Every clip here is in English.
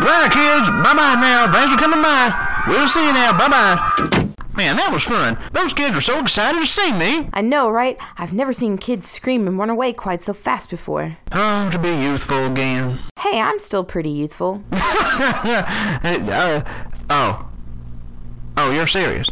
Bye, kids. Bye bye now. Thanks for coming by. We'll see you now. Bye bye. Man, that was fun. Those kids were so excited to see me. I know, right? I've never seen kids scream and run away quite so fast before. Oh, to be youthful again. Hey, I'm still pretty youthful. uh, oh. Oh, you're serious?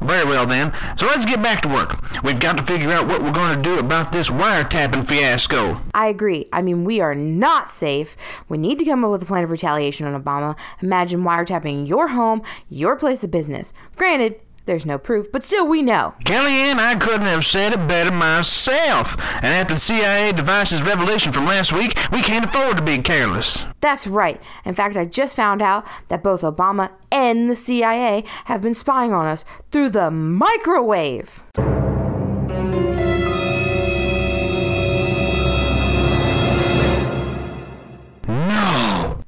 Very well then. So let's get back to work. We've got to figure out what we're going to do about this wiretapping fiasco. I agree. I mean, we are not safe. We need to come up with a plan of retaliation on Obama. Imagine wiretapping your home, your place of business. Granted, there's no proof, but still we know. Kellyanne, I couldn't have said it better myself. And after the CIA devices revelation from last week, we can't afford to be careless. That's right. In fact, I just found out that both Obama and the CIA have been spying on us through the microwave.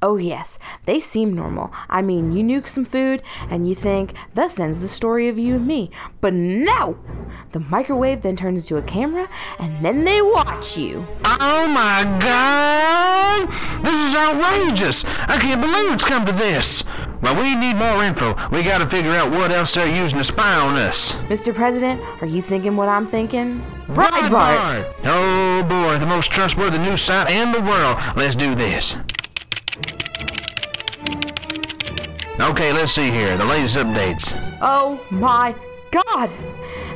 Oh, yes, they seem normal. I mean, you nuke some food and you think, thus ends the story of you and me. But no! The microwave then turns into a camera and then they watch you. Oh my god! This is outrageous! I can't believe it's come to this! Well, we need more info. We gotta figure out what else they're using to spy on us. Mr. President, are you thinking what I'm thinking? Breitbart! Oh boy, the most trustworthy news site in the world. Let's do this. Okay, let's see here. The latest updates. Oh my god!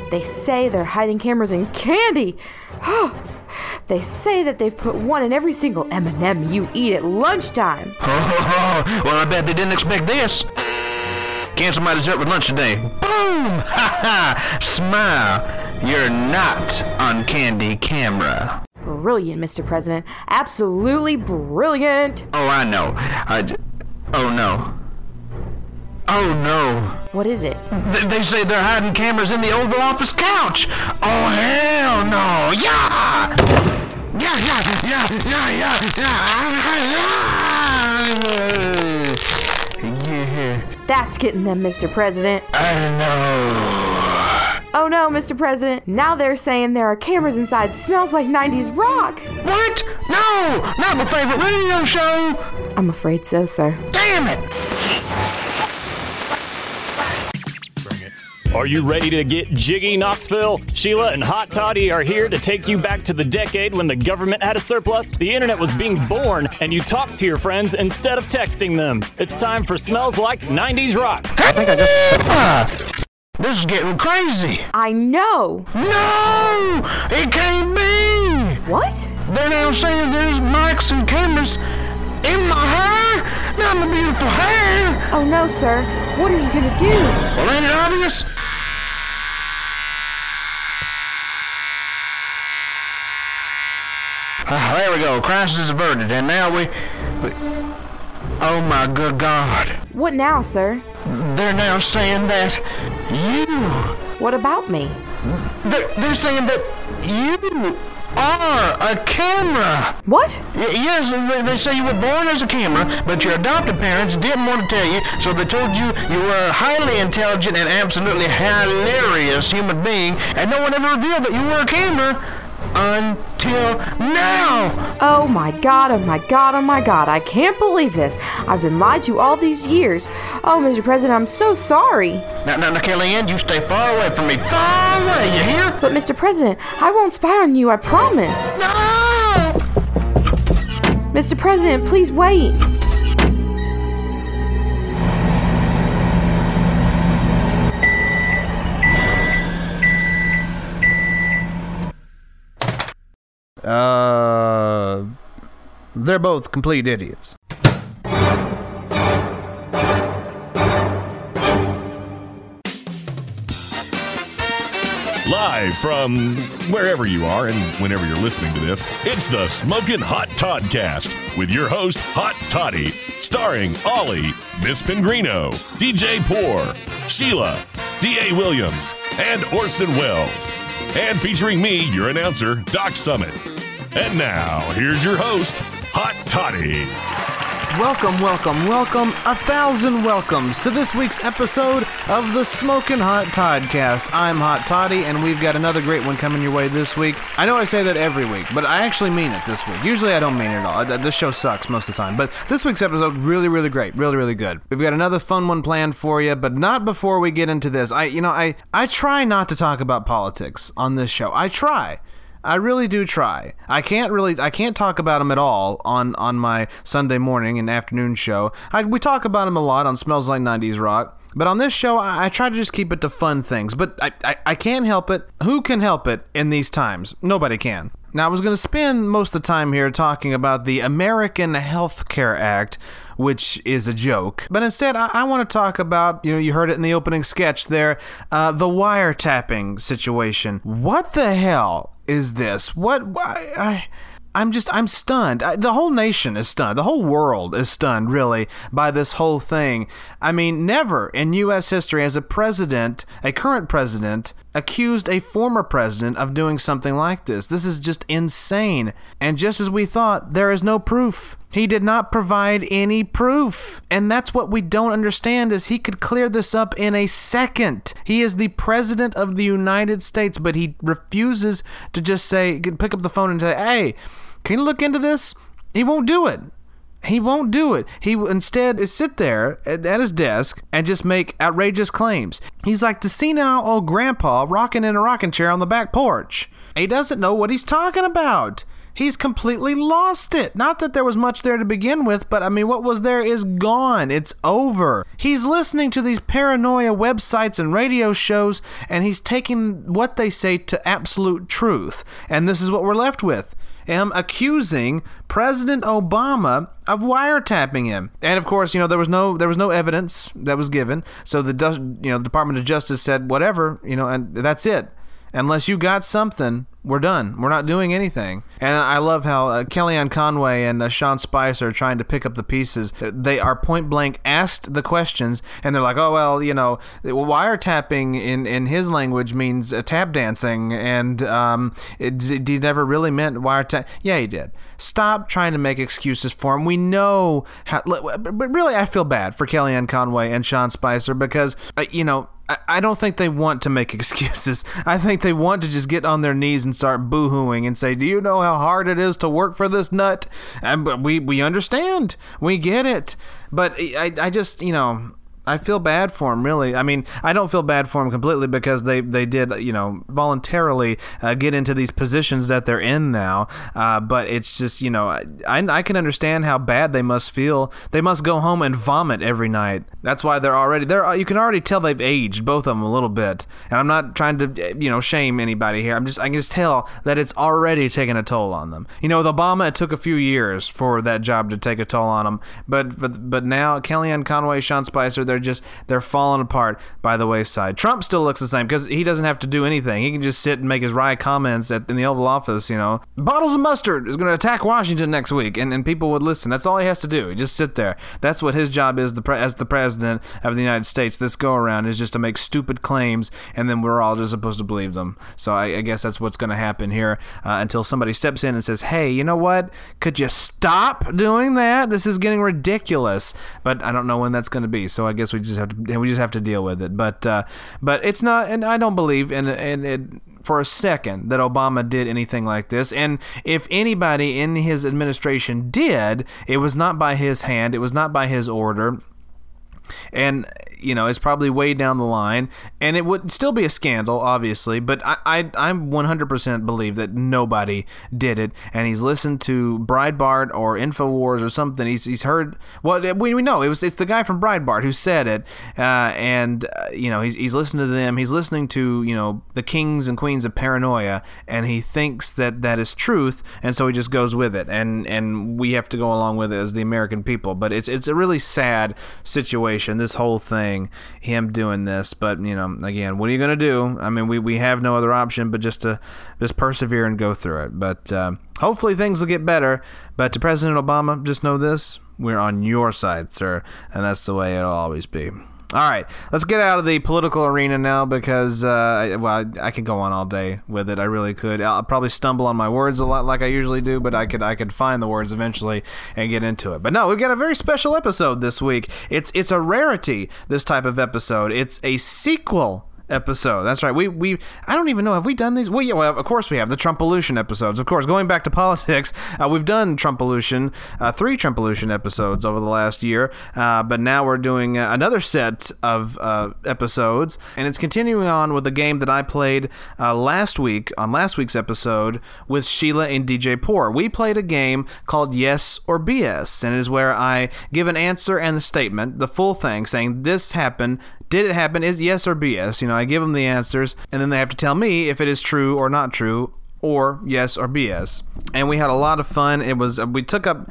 They say they're hiding cameras in candy! they say that they've put one in every single M&M you eat at lunchtime. Well, I bet they didn't expect this. Cancel my dessert with lunch today. Boom! Ha ha! Smile. You're not on candy camera. Brilliant, Mr. President. Absolutely brilliant. Oh, I know. I j- oh, no. Oh, no. What is it? Th- they say they're hiding cameras in the Oval Office couch. Oh, hell no. Yeah! Yeah, yeah, yeah, yeah, yeah, yeah. Yeah. That's getting them, Mr. President. I know. Oh no, Mr. President. Now they're saying there are cameras inside. Smells like 90s rock. What? No! Not my favorite radio show! I'm afraid so, sir. Damn it! Are you ready to get jiggy, Knoxville? Sheila and Hot Toddy are here to take you back to the decade when the government had a surplus, the internet was being born, and you talked to your friends instead of texting them. It's time for Smells Like 90s Rock. I think I just. Ah, this is getting crazy. I know. No! It can't be! What? They're now saying there's mics and cameras in my hair? Not my beautiful hair! Oh no, sir. What are you gonna do? Well, ain't it obvious? Ah, there we go. Crisis averted. And now we, we. Oh my good God. What now, sir? They're now saying that you. What about me? They're, they're saying that you are a camera. What? Y- yes, they, they say you were born as a camera, but your adoptive parents didn't want to tell you, so they told you you were a highly intelligent and absolutely hilarious human being, and no one ever revealed that you were a camera until now. Oh my god, oh my god, oh my god. I can't believe this. I've been lied to all these years. Oh, Mr. President, I'm so sorry. Now, now, now, Kellyanne, you stay far away from me. Far away, you hear? But, Mr. President, I won't spy on you, I promise. No! Mr. President, please wait. They're both complete idiots. Live from wherever you are and whenever you're listening to this, it's the Smokin' Hot Toddcast with your host, Hot Toddy, starring Ollie, Miss Pengrino, DJ Poor, Sheila, D.A. Williams, and Orson Welles. And featuring me, your announcer, Doc Summit. And now, here's your host, Welcome, welcome, welcome, a thousand welcomes to this week's episode of the Smoking Hot Toddcast. I'm Hot Toddy, and we've got another great one coming your way this week. I know I say that every week, but I actually mean it this week. Usually I don't mean it at all. This show sucks most of the time, but this week's episode really, really great, really, really good. We've got another fun one planned for you, but not before we get into this. I, you know, I I try not to talk about politics on this show. I try. I really do try. I can't really, I can't talk about them at all on on my Sunday morning and afternoon show. I, we talk about them a lot on Smells Like 90s Rock, but on this show, I, I try to just keep it to fun things. But I, I, I can't help it. Who can help it in these times? Nobody can. Now, I was going to spend most of the time here talking about the American Health Care Act, which is a joke. But instead, I, I want to talk about, you know, you heard it in the opening sketch there, uh, the wiretapping situation. What the hell is this? What? I, I I'm just I'm stunned. I, the whole nation is stunned. The whole world is stunned, really, by this whole thing. I mean, never in U.S. history has a president, a current president, accused a former president of doing something like this. This is just insane. And just as we thought, there is no proof. He did not provide any proof. And that's what we don't understand is he could clear this up in a second. He is the president of the United States, but he refuses to just say pick up the phone and say, "Hey, can you look into this?" He won't do it. He won't do it. He instead is sit there at, at his desk and just make outrageous claims. He's like the senile old grandpa rocking in a rocking chair on the back porch. He doesn't know what he's talking about. He's completely lost it. Not that there was much there to begin with, but I mean, what was there is gone. It's over. He's listening to these paranoia websites and radio shows, and he's taking what they say to absolute truth. And this is what we're left with him accusing President Obama of wiretapping him. And of course, you know there was no there was no evidence that was given. So the you know the Department of Justice said whatever, you know, and that's it. Unless you got something, we're done. We're not doing anything. And I love how uh, Kellyanne Conway and uh, Sean Spicer are trying to pick up the pieces. They are point blank asked the questions, and they're like, "Oh well, you know, wiretapping in in his language means uh, tap dancing, and um, it, it, he never really meant wiretap." Yeah, he did. Stop trying to make excuses for him. We know how. But really, I feel bad for Kellyanne Conway and Sean Spicer because uh, you know I don't think they want to make excuses. I think they want to just get on their knees and start boohooing and say, "Do you know how hard it is to work for this nut?" And we we understand, we get it, but I I just you know. I feel bad for him, really. I mean, I don't feel bad for him completely because they, they did, you know, voluntarily uh, get into these positions that they're in now. Uh, but it's just, you know, I, I can understand how bad they must feel. They must go home and vomit every night. That's why they're already they're. You can already tell they've aged, both of them, a little bit. And I'm not trying to, you know, shame anybody here. I'm just, I can just tell that it's already taking a toll on them. You know, with Obama, it took a few years for that job to take a toll on them. But but but now Kellyanne Conway, Sean Spicer, they're just they're falling apart by the wayside. Trump still looks the same because he doesn't have to do anything. He can just sit and make his wry comments at, in the Oval Office. You know, bottles of mustard is going to attack Washington next week, and, and people would listen. That's all he has to do. He just sit there. That's what his job is. The pre- as the president of the United States, this go around is just to make stupid claims, and then we're all just supposed to believe them. So I, I guess that's what's going to happen here uh, until somebody steps in and says, "Hey, you know what? Could you stop doing that? This is getting ridiculous." But I don't know when that's going to be. So I guess we just have to we just have to deal with it. But uh, but it's not, and I don't believe in in it for a second that Obama did anything like this. And if anybody in his administration did, it was not by his hand. It was not by his order. And you know, it's probably way down the line, and it would still be a scandal, obviously. But I, I, I 100% believe that nobody did it, and he's listened to Breitbart or Infowars or something. He's, he's heard. Well, we, we know it was it's the guy from Breitbart who said it, uh, and uh, you know, he's he's listened to them. He's listening to you know the kings and queens of paranoia, and he thinks that that is truth, and so he just goes with it, and and we have to go along with it as the American people. But it's it's a really sad situation. This whole thing him doing this. But you know, again, what are you going to do? I mean, we, we have no other option but just to just persevere and go through it. But um, hopefully things will get better. But to President Obama, just know this: we're on your side, sir, and that's the way it'll always be. All right, let's get out of the political arena now because, uh, well, I, I could go on all day with it. I really could. I'll probably stumble on my words a lot like I usually do, but I could I could find the words eventually and get into it. But no, we've got a very special episode this week. It's it's a rarity. This type of episode. It's a sequel episode. That's right. We we I don't even know have we done these. Well, yeah, well, of course we have the Trumpolution episodes. Of course, going back to politics, uh, we've done Trumpolution, uh, three Trumpolution episodes over the last year. Uh, but now we're doing uh, another set of uh, episodes, and it's continuing on with the game that I played uh, last week on last week's episode with Sheila and DJ Poor. We played a game called Yes or BS, and it is where I give an answer and the statement, the full thing, saying this happened did it happen? Is yes or BS? You know, I give them the answers, and then they have to tell me if it is true or not true, or yes or BS. And we had a lot of fun. It was we took up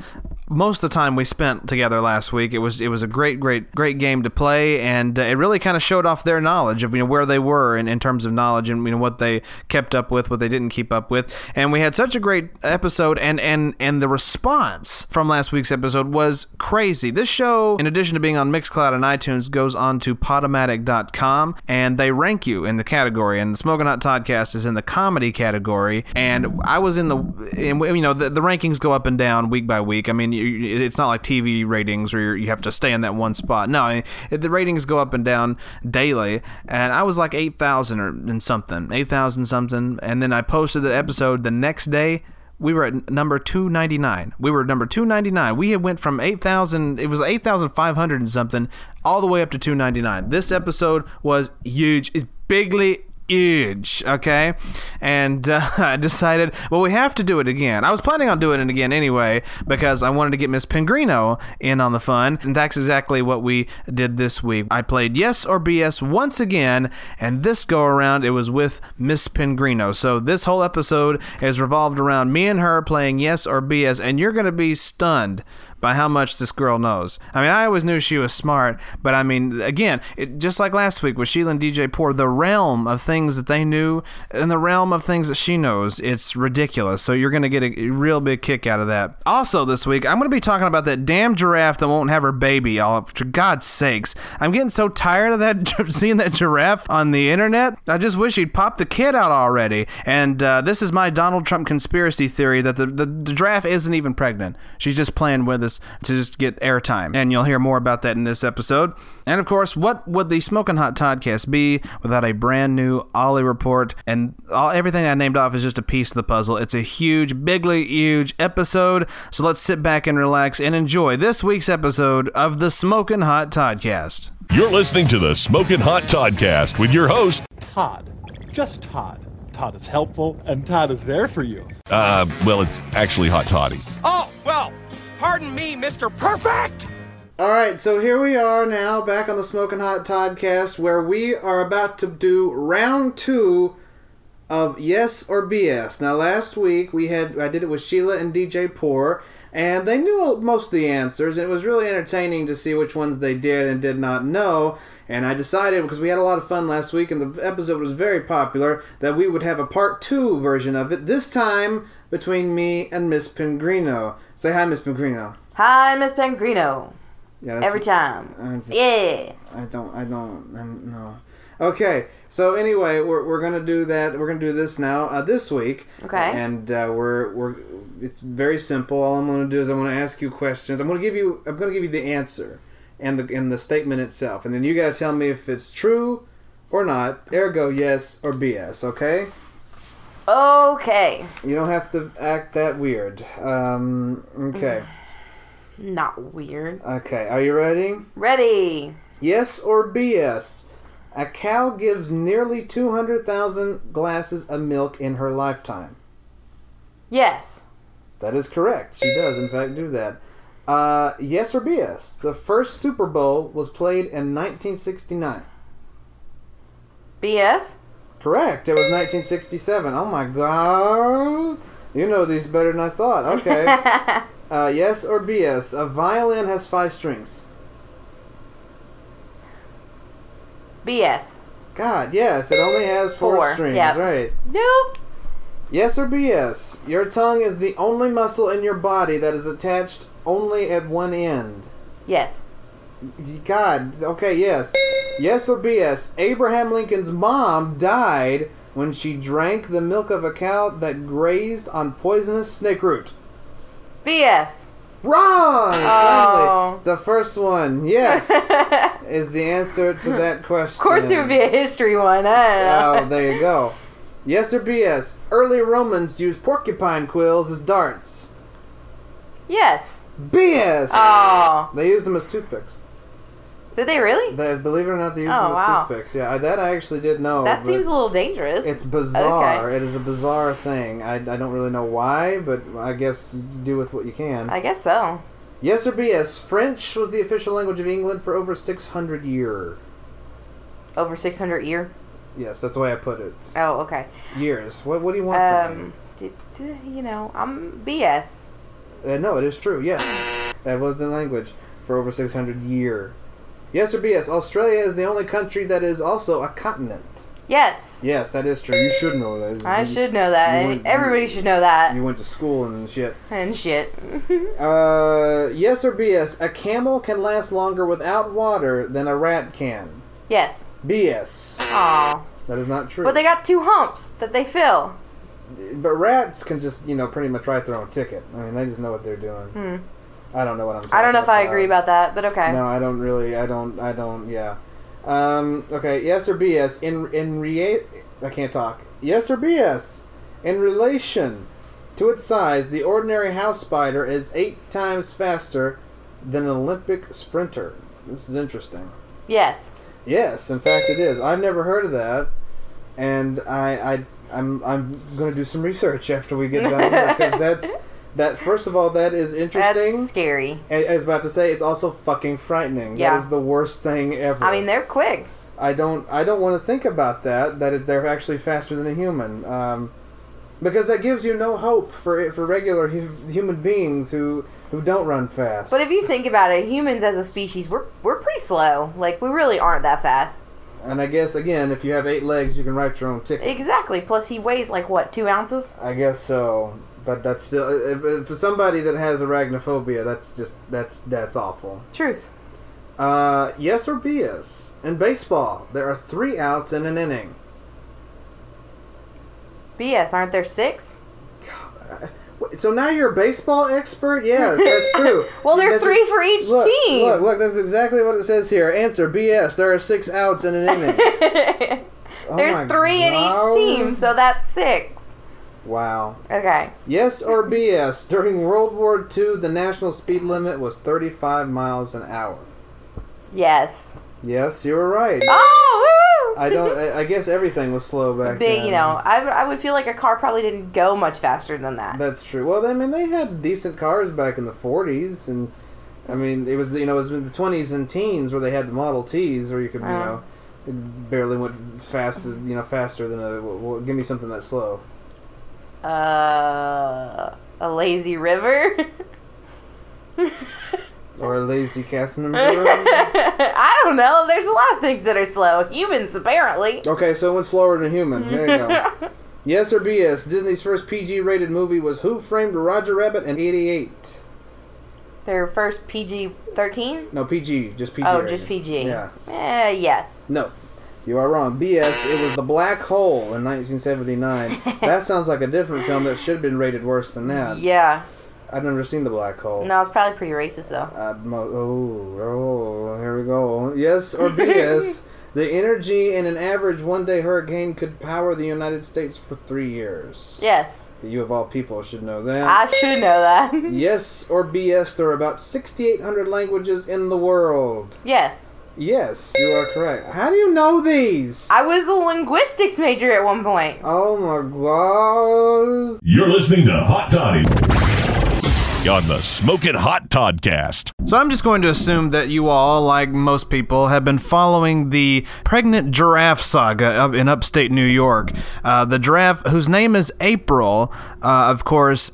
most of the time we spent together last week. It was it was a great great great game to play, and uh, it really kind of showed off their knowledge of you know where they were in, in terms of knowledge and you know what they kept up with, what they didn't keep up with. And we had such a great episode, and and and the response from last week's episode was crazy. This show, in addition to being on Mixcloud and iTunes, goes on to Podomatic.com, and they rank you in the category. And the Smoking Hot Toddcast is in the comedy category, and I was in the, and, you know, the, the rankings go up and down week by week. I mean, it's not like TV ratings where you have to stay in that one spot. No, I mean, the ratings go up and down daily, and I was like eight thousand or and something, eight thousand something, and then I posted the episode the next day. We were at number 299. We were number 299. We had went from 8,000, it was 8,500 and something, all the way up to 299. This episode was huge. It's bigly huge, okay? And uh, I decided, well, we have to do it again. I was planning on doing it again anyway because I wanted to get Miss Pengrino in on the fun, and that's exactly what we did this week. I played Yes or BS once again, and this go around it was with Miss Pengrino. So this whole episode is revolved around me and her playing Yes or BS, and you're going to be stunned by how much this girl knows. I mean, I always knew she was smart, but I mean, again, it, just like last week with Sheila and DJ Poor, the realm of things that they knew and the realm of things that she knows, it's ridiculous. So you're going to get a real big kick out of that. Also, this week, I'm going to be talking about that damn giraffe that won't have her baby. All for God's sakes, I'm getting so tired of that seeing that giraffe on the internet. I just wish he'd pop the kid out already. And uh, this is my Donald Trump conspiracy theory that the, the, the giraffe isn't even pregnant. She's just playing with us to just get airtime. And you'll hear more about that in this episode. And of course, what would the Smoking Hot Toddcast be without a brand new Ollie report? And all, everything I named off is just a piece of the puzzle. It's a huge, bigly huge episode. So let's sit back and relax and enjoy this week's episode of the Smoking Hot Toddcast. You're listening to the Smoking Hot Toddcast with your host, Todd. Just Todd. Todd is helpful, and Todd is there for you. uh, well, it's actually Hot Toddy. Oh, well, pardon me, Mr. Perfect! All right, so here we are now back on the Smoking Hot Toddcast where we are about to do round two of Yes or BS. Now, last week we had I did it with Sheila and DJ Poor, and they knew most of the answers. And it was really entertaining to see which ones they did and did not know. And I decided because we had a lot of fun last week and the episode was very popular that we would have a part two version of it. This time between me and Miss Pengrino. Say hi, Miss Pengrino. Hi, Miss Pengrino. Yeah, Every time. I just- Yeah. I don't. I don't. I, no. Okay. So anyway, we're, we're gonna do that. We're gonna do this now. Uh, this week. Okay. And uh, we're we're. It's very simple. All I'm gonna do is I'm gonna ask you questions. I'm gonna give you. I'm gonna give you the answer, and the and the statement itself, and then you gotta tell me if it's true or not. Ergo, yes or BS. Okay. Okay. You don't have to act that weird. Um. Okay. Not weird. Okay. Are you ready? Ready. Yes or BS? A cow gives nearly 200,000 glasses of milk in her lifetime. Yes. That is correct. She does, in fact, do that. Uh, yes or BS? The first Super Bowl was played in 1969. BS. Correct. It was 1967. Oh my god. You know these better than I thought. Okay. uh, yes or BS? A violin has five strings. BS. God, yes. It only has four, Four, strings. yep. Right. Nope. Yes or BS? Your tongue is the only muscle in your body that is attached only at one end. Yes. God. Okay, yes. Yes or BS? Abraham Lincoln's mom died when she drank the milk of a cow that grazed on poisonous snake root. BS. Wrong! Oh. Finally, the first one, yes, is the answer to that question. Of course, it would be a history one. Oh, there you go. Yes or BS? Early Romans used porcupine quills as darts. yes. BS! Oh, They used them as toothpicks. Did they really? They, believe it or not, they used Oh, them as wow. toothpicks. Yeah, I, that I actually did know. That seems a little dangerous. It's bizarre. Okay. It is a bizarre thing. I, I don't really know why, but I guess you do with what you can. I guess so. yes or BS? French was the official language of England for over 600 years. Over 600 year. Yes, that's the way I put it. Oh, okay. Years. What, what do you want? Um, d- d- you know, I'm BS. Uh, no, it is true. Yes, that was the language for over 600 year. Yes or BS? Australia is the only country that is also a continent. Yes. Yes, that is true. You should know that. I You- should know that. went- Everybody should know that. You went to school and shit. and shit. Uh, yes or BS? A camel can last longer without water than a rat can. yes. BS. Aw. That is not true. But they got two humps that they fill. But rats can just, you know, pretty much write their own ticket. I mean, they just know what they're doing. I don't know what I'm. I don't know if I agree about that, but okay. No, I don't really. I don't. I don't. Yeah. Um. Okay. Yes or BS? In in rea- I can't talk. Yes or BS? In relation to its size, the ordinary house spider is eight times faster than an Olympic sprinter. This is interesting. Yes. Yes, in fact, it is. I've never heard of that, and I, I, I'm, I'm going to do some research after we get done because that's that. First of all, that is interesting. That's scary. And I was about to say, it's also fucking frightening. Yeah. That is the worst thing ever. I mean, they're quick. I don't, I don't want to think about that. That it, they're actually faster than a human, um, because that gives you no hope for for regular hu- human beings who who don't run fast. But if you think about it, humans as a species, we're we're pretty slow. Like we really aren't that fast. and I guess again, if you have eight legs, you can write your own ticket. Exactly. Plus, he weighs like what, two ounces? I guess so, but that's still if, if- for somebody that has arachnophobia. That's just that's that's awful. Truth. Uh, yes or BS? In baseball, there are three outs in an inning. BS. Aren't there six? Wait, So now you're a baseball expert? Yes, that's true. Well, there's That's three for each look, team. Look, look, that's exactly what it says here. Answer BS. There are six outs in an inning. Oh There's three in each team, so that's six. Wow. Okay. Yes or BS? During World War II, the national speed limit was 35 miles an hour. Yes. Yes, you were right. Oh, woo! I don't. I, I guess everything was slow back Big, then. you know, I would, feel like a car probably didn't go much faster than that. That's true. Well, I mean, they had decent cars back in the '40s, and I mean, it was you know it was in the '20s and teens where they had the Model Ts, where you could you Uh. know, it barely went fast, you know, faster than a. Well, give me something that's slow. Uh, a lazy river. Or a lazy cast member. I don't know. There's a lot of things that are slow. Humans, apparently. okay, so it went slower than a human. There you go. yes or BS? Disney's first PG-rated movie was Who Framed Roger Rabbit in '88. Their first PG 13? No, PG, just PG. Oh, rated. just PG. Yeah. Eh, yes. No, you are wrong. BS. It was The Black Hole in 1979. that sounds like a different film that should have been rated worse than that. Yeah. I've never seen The Black Hole. No, it's probably pretty racist, though. Uh, oh, oh, here we go. Yes or BS. the energy in an average one-day hurricane could power the United States for three years. Yes. You of all people should know that. I should know that. yes or BS. There are about 6,800 languages in the world. yes. Yes, you are correct. How do you know these? I was a linguistics major at one point. Oh my god. You're listening to Hot Toddy on the Smoking Hot Toddcast. So I'm just going to assume that you all, like most people, have been following the pregnant giraffe saga up in upstate New York. Uh, the giraffe, whose name is April, uh, of course.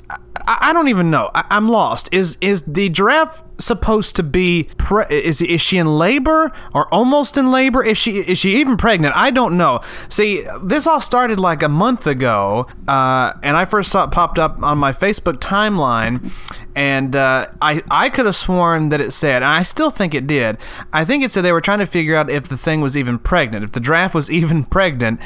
I, don't even know. I, I'm lost. Is is the giraffe supposed to be? Pre- is is she in labor or almost in labor? Is she is she even pregnant? I don't know. See, this all started like a month ago, uh, and I first saw it popped up on my Facebook timeline, and uh, I I could have sworn that it said, and I still think it did. I think it said they were trying to figure out if the thing was even pregnant, if the giraffe was even pregnant.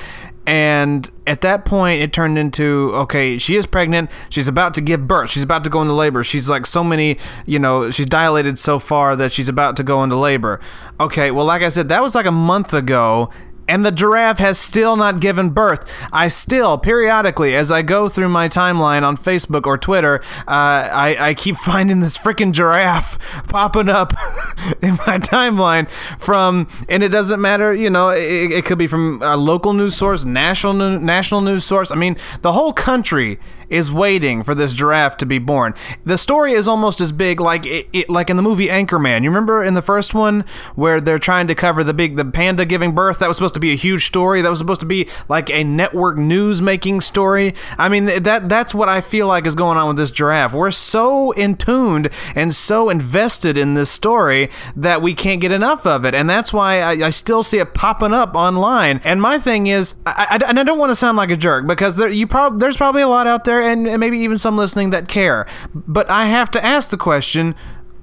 And at that point, it turned into okay, she is pregnant. She's about to give birth. She's about to go into labor. She's like so many, you know, she's dilated so far that she's about to go into labor. Okay, well, like I said, that was like a month ago and the giraffe has still not given birth. I still, periodically, as I go through my timeline on Facebook or Twitter, uh, I, I keep finding this freaking giraffe popping up in my timeline from, and it doesn't matter, you know, it, it could be from a local news source, national national news source. I mean, the whole country is waiting for this giraffe to be born. The story is almost as big like it, it, like in the movie Anchorman. You remember in the first one where they're trying to cover the big the panda giving birth? That was supposed to be a huge story. That was supposed to be like a network news making story. I mean that that's what I feel like is going on with this giraffe. We're so in tuned and so invested in this story that we can't get enough of it, and that's why I, I still see it popping up online. And my thing is, I, I, and I don't want to sound like a jerk because there you prob- there's probably a lot out there and, and maybe even some listening that care. But I have to ask the question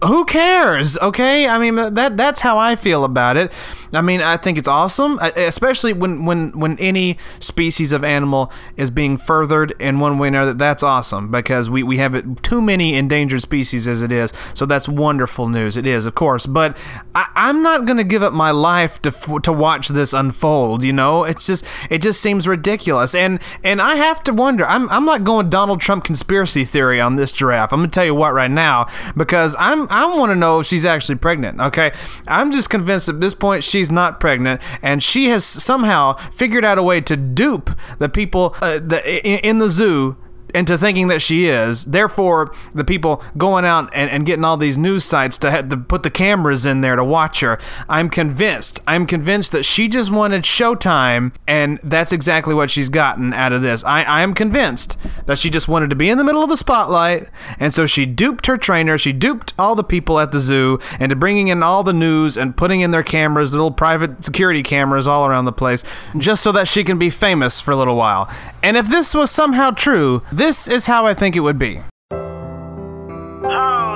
who cares okay? I mean that that's how i feel about it. I mean i think it's awesome uh, especially when when when any species of animal is being furthered in one way or another that's awesome because we we have too many endangered species as it is. So that's wonderful news. It is of course. But I, i'm not gonna give up my life to to watch this unfold you know? It's just it just seems ridiculous. And and i have to wonder i'm i'm not going donald trump conspiracy theory on this giraffe. I'm gonna tell you what right now because i'm I want to know if she's actually pregnant. Okay, I'm just convinced at this point she's not pregnant, and she has somehow figured out a way to dupe the people uh, the, in, in the zoo into thinking that she is. Therefore, the people going out and, and getting all these news sites to, have, to put the cameras in there to watch her. I'm convinced. I'm convinced that she just wanted showtime, and that's exactly what she's gotten out of this. I, I am convinced that she just wanted to be in the middle of the spotlight, and so she duped her trainer. She duped all the people at the zoo into bringing in all the news and putting in their cameras, little private security cameras all around the place, just so that she can be famous for a little while. And if this was somehow true, this is how I think it would be. Oh,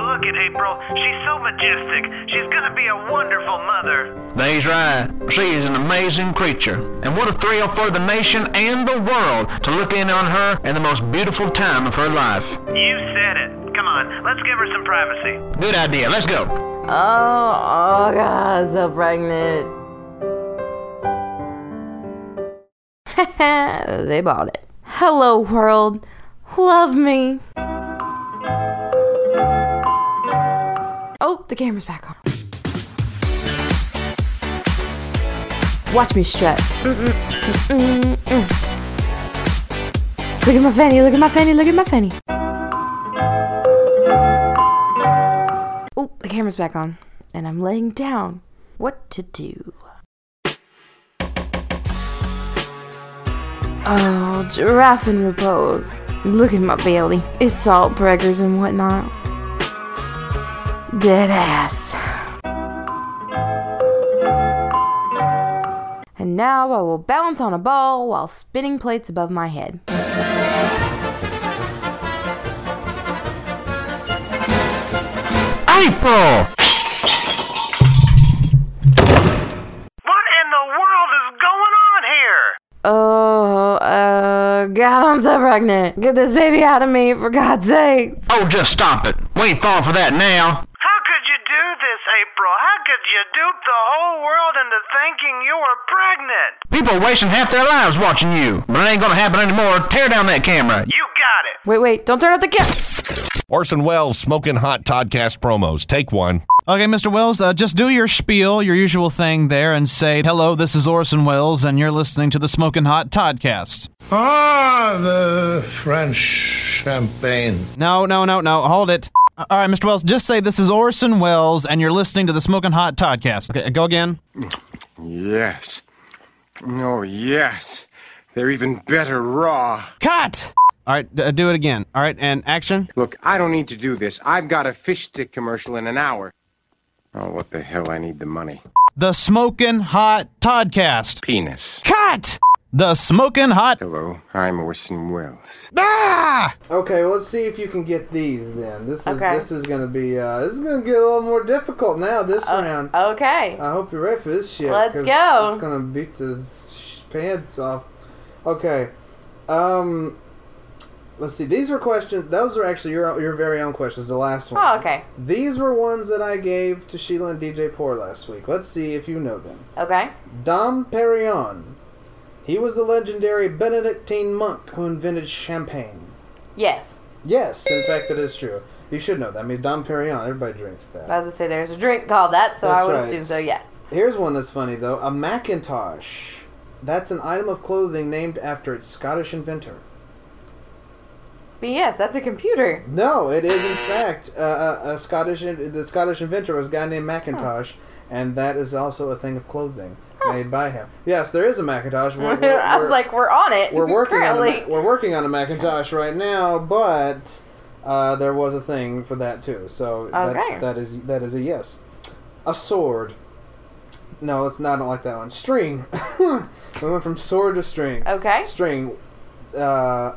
look at April. She's so majestic. She's gonna be a wonderful mother. That's right. She is an amazing creature. And what a thrill for the nation and the world to look in on her in the most beautiful time of her life. You said it. Come on, let's give her some privacy. Good idea. Let's go. Oh, oh God, so pregnant. they bought it. Hello, world. Love me. Oh, the camera's back on. Watch me strut. Look at my fanny, look at my fanny, look at my fanny. Oh, the camera's back on. And I'm laying down. What to do? Oh, giraffe in repose. Look at my belly. It's all preggers and whatnot. Dead ass. And now I will balance on a ball while spinning plates above my head. April! What in the world is going on here? Oh, uh, God, I'm so pregnant. Get this baby out of me, for God's sake. Oh, just stop it. We ain't falling for that now. How could you do this, April? How could you dupe the whole world into thinking you were pregnant? People are wasting half their lives watching you. But it ain't gonna happen anymore. Tear down that camera. You got it. Wait, wait, don't turn off the camera. Orson Welles Smoking Hot Toddcast promos. Take one. Okay, Mr. Welles, uh, just do your spiel, your usual thing there, and say, hello, this is Orson Welles, and you're listening to the Smoking Hot Toddcast. Ah, the French champagne. No, no, no, no, hold it. Uh, All right, Mr. Welles, just say this is Orson Welles, and you're listening to the Smoking Hot Toddcast. Okay, go again. Yes. Oh, yes. They're even better raw. Cut! All right, d- uh, do it again. All right, and action. Look, I don't need to do this. I've got a fish stick commercial in an hour. Oh, what the hell? I need the money. The Smoking Hot Toddcast. Penis. Cut! The Smoking Hot. Hello, I'm Orson Welles. Ah! Okay, well, let's see if you can get these then. This is Okay. this is gonna be uh, this is gonna get a little more difficult now this round. Okay. I hope you're ready for this shit. Let's 'cause go. It's gonna beat the sh- pants off. Okay, um, let's see. These were questions. Those are actually your your very own questions. The last one. Oh, okay. These were ones that I gave to Sheila and DJ Poor last week. Let's see if you know them. Okay. Dom Perignon. He was the legendary Benedictine monk who invented champagne. Yes. Yes, in fact, that is true. You should know that. I mean, Dom Perignon, everybody drinks that. I was gonna say there's a drink called that, so I would right. assume so. Yes. Here's one that's funny, though. A Macintosh. That's an item of clothing named after its Scottish inventor. But yes, that's a computer. No, it is, in fact, uh, a, a Scottish. The Scottish inventor was a guy named Macintosh, and that is also a thing of clothing made by him. Yes, there is a Macintosh. We're- we're- I was we're- like, we're on it. we're working on a, currently. Ma- we're working on a Macintosh right now, but uh, there was a thing for that too. So that- Okay. that is that is a yes. A sword. No, it's not. I don't like that one. String. So we went from sword to string. Okay. String. Uh,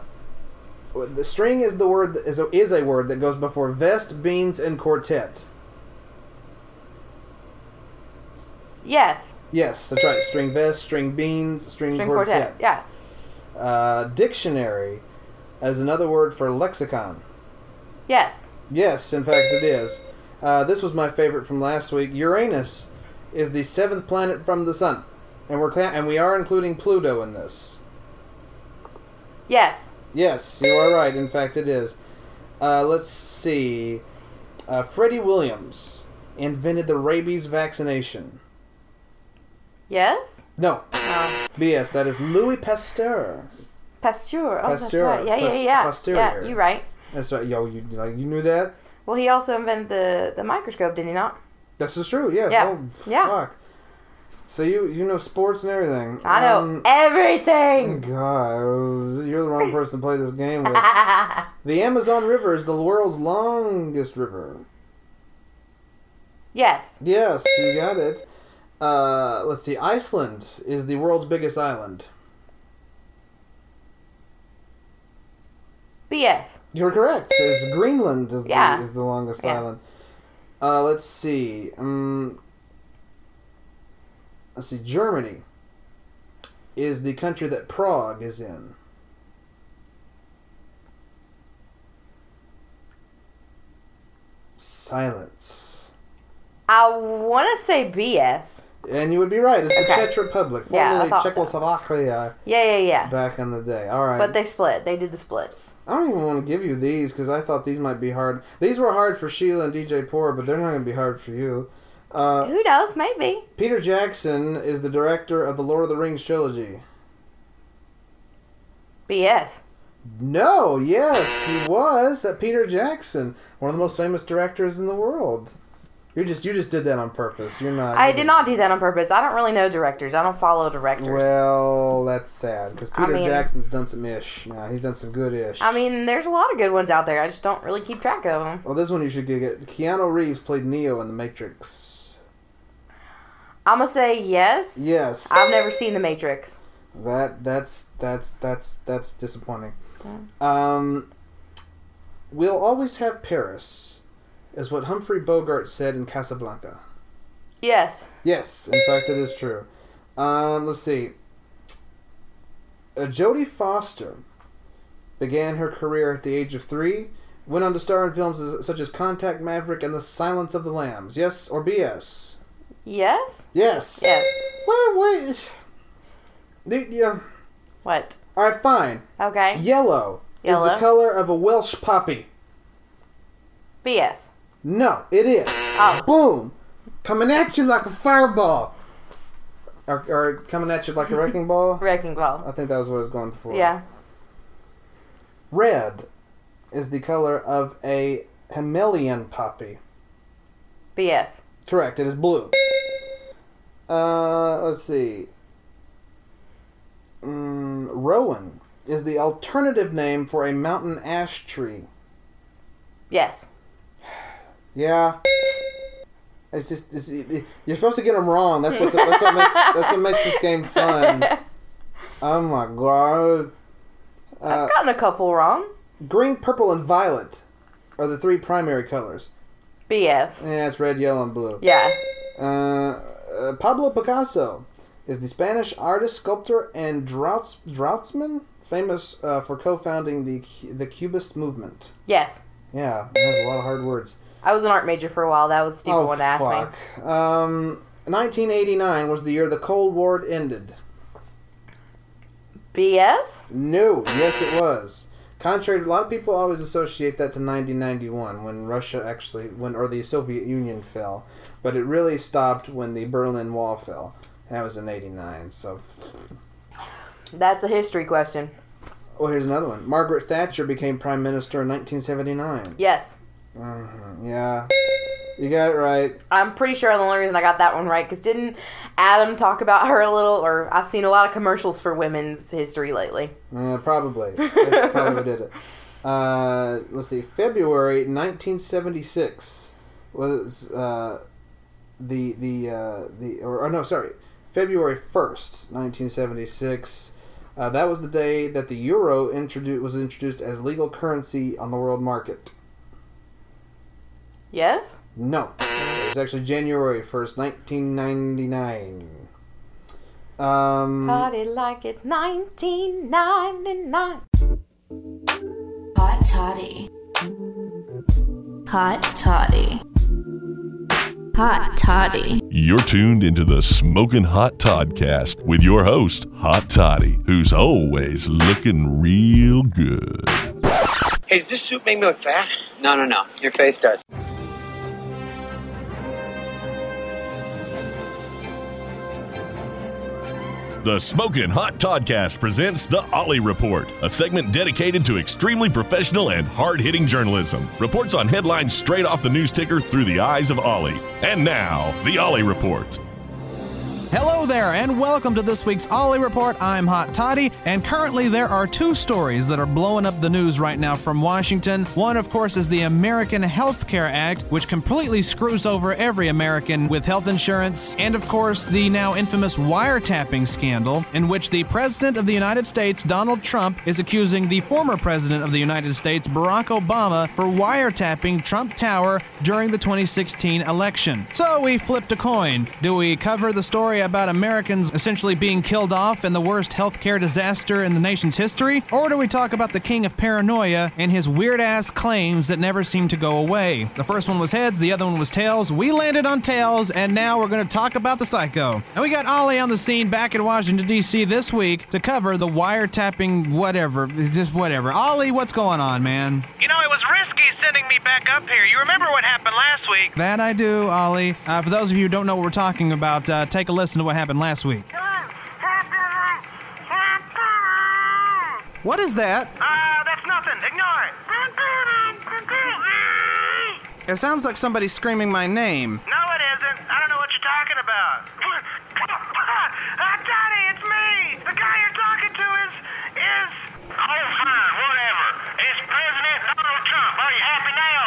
the string is the word that is a, is a word that goes before vest, beans, and quartet. Yes. Yes, that's right. String vest, string beans, string, String quartet. quartet. Yeah. Uh, dictionary as another word for lexicon. Yes. Yes, in fact, it is. Uh, this was my favorite from last week. Uranus is the seventh planet from the sun, and we're cla- and we are including Pluto in this. Yes. Yes, you are right. In fact, it is. Uh, let's see. Uh, Freddie Williams invented the rabies vaccination. Yes. No, Oh. BS. That is Louis Pasteur. Pasteur. Oh, Pasteur. that's right. Yeah, yeah, Pas- yeah. posterior. Yeah, you're right. That's right. Yo, you like you knew that? Well, he also invented the the microscope, did he not? This is true. Yes. Yeah. Oh, Yeah. Fuck. So you you know sports and everything. I know Um, everything. God, you're the wrong person to play this game with. the Amazon River is the world's longest river. Yes. Yes, you got it. Uh, let's see. Iceland is the world's biggest island. BS. You're correct. It's Greenland is, Yeah. the, is the longest Yeah. island. Uh, let's see. Um, let's see. Germany is the country that Prague is in. Silence. I want to say BS. And you would be right. It's the Okay. Czech Republic, Yeah, formerly so. Czechoslovakia, Yeah, yeah, yeah. back in the day. All right. But they split. They did the splits. I don't even want to give you these because I thought these might be hard. These were hard for Sheila and DJ Poor, but they're not going to be hard for you. Uh, Who knows? Maybe. Peter Jackson is the director of the Lord of the Rings trilogy. BS. No, yes, he was. That Peter Jackson, one of the most famous directors in the world. You just you just did that on purpose. You're not. I did not do that on purpose. I don't really know directors. I don't follow directors. Well, that's sad because I Peter mean- Jackson's done some ish. Now he's done some good ish. I mean, there's a lot of good ones out there. I just don't really keep track of them. well, this one you should get. Keanu Reeves played Neo in The Matrix. I'm gonna say yes. Yes. I've never seen The Matrix. That that's that's that's that's disappointing. Um, we'll always have Paris, is what Humphrey Bogart said in Casablanca. Yes. Yes, in fact, it is true. Um, let's see. Uh, Jodie Foster began her career at the age of three. Went on to star in films as, such as Contact Maverick and The Silence of the Lambs. Yes or BS? Yes. Yes. Yes. Wait. The- yeah. What? All right, fine. Okay. Yellow, is Yellow. the color of a Welsh poppy. BS. No, it is. Oh. Boom! Coming at you like a fireball. Or, or coming at you like a wrecking ball. Wrecking ball. I think that was what I was going for. Yeah. Red is the color of a Himalayan poppy. BS. Correct, it is blue. Uh, let's see. Mm, Rowan is the alternative name for a mountain ash tree. Yes. Yeah. It's just it's, you're supposed to get them wrong. That's what that's what makes that's what makes this game fun. Oh my god. Uh, I've gotten a couple wrong. green, purple, and violet are the three primary colors. BS. Yeah, it's red, yellow, and blue. Yeah. Uh, uh, Pablo Picasso is the Spanish artist, sculptor, and draughts, draughtsman, famous uh, for co-founding the the Cubist movement. Yes. Yeah, that's a lot of hard words. I was an art major for a while. That was a stupid oh one to ask me. fuck. Um, 1989 was the year the Cold War ended. BS? No, yes it was. Contrary, a lot of people always associate that to 1991 when Russia actually, when or the Soviet Union fell, but it really stopped when the Berlin Wall fell. And that was in '89. So, That's a history question. oh, here's another one. Margaret Thatcher became prime minister in 1979. Yes. Mm-hmm. yeah, you got it right. I'm pretty sure the only reason I got that one right because didn't Adam talk about her a little? Or I've seen a lot of commercials for women's history lately. Uh, probably. That's probably who did it. Uh, let's see. February 1976 was uh, the the uh, the or, or no, sorry, February 1st, 1976. Uh, that was the day that the euro introduced was introduced as legal currency on the world market. Yes. No, it was actually January 1st, 1999. Um, Party like it's 1999. Hot toddy. Hot toddy. Hot toddy. You're tuned into the Smoking Hot Toddcast with your host, Hot Toddy, who's always looking real good. Hey, does this suit make me look fat? No, no, no. Your face does. The Smoking Hot Toddcast presents the Ollie Report, a segment dedicated to extremely professional and hard hitting journalism. Reports on headlines straight off the news ticker through the eyes of Ollie. And now, the Ollie Report. Hello there, and welcome to this week's Ollie Report. I'm Hot Toddy, and currently there are two stories that are blowing up the news right now from Washington. One, of course, is the American Health Care Act, which completely screws over every American with health insurance, and of course, the now infamous wiretapping scandal, in which the President of the United States, Donald Trump, is accusing the former President of the United States, Barack Obama, for wiretapping Trump Tower during the 2016 election. So we flipped a coin. Do we cover the story about Americans essentially being killed off in the worst healthcare disaster in the nation's history? Or do we talk about the king of paranoia and his weird ass claims that never seem to go away? The first one was heads, the other one was tails. We landed on tails, and now we're going to talk about the psycho. And we got Ollie on the scene back in Washington, D.C. this week to cover the wiretapping whatever. Is just whatever. Ollie, what's going on, man? You know, it was risky sending me back up here. You remember what happened last week? That I do, Ollie. Uh, for those of you who don't know what we're talking about, uh, take a listen to what happened last week. What is that? Ah, that's nothing. Ignore it. It sounds like somebody screaming my name. No, it isn't. I don't know what you're talking about. Ah, Johnny, it's me. The guy you're talking to is is. Oh, fine, whatever. It's President Donald Trump. Are you happy now?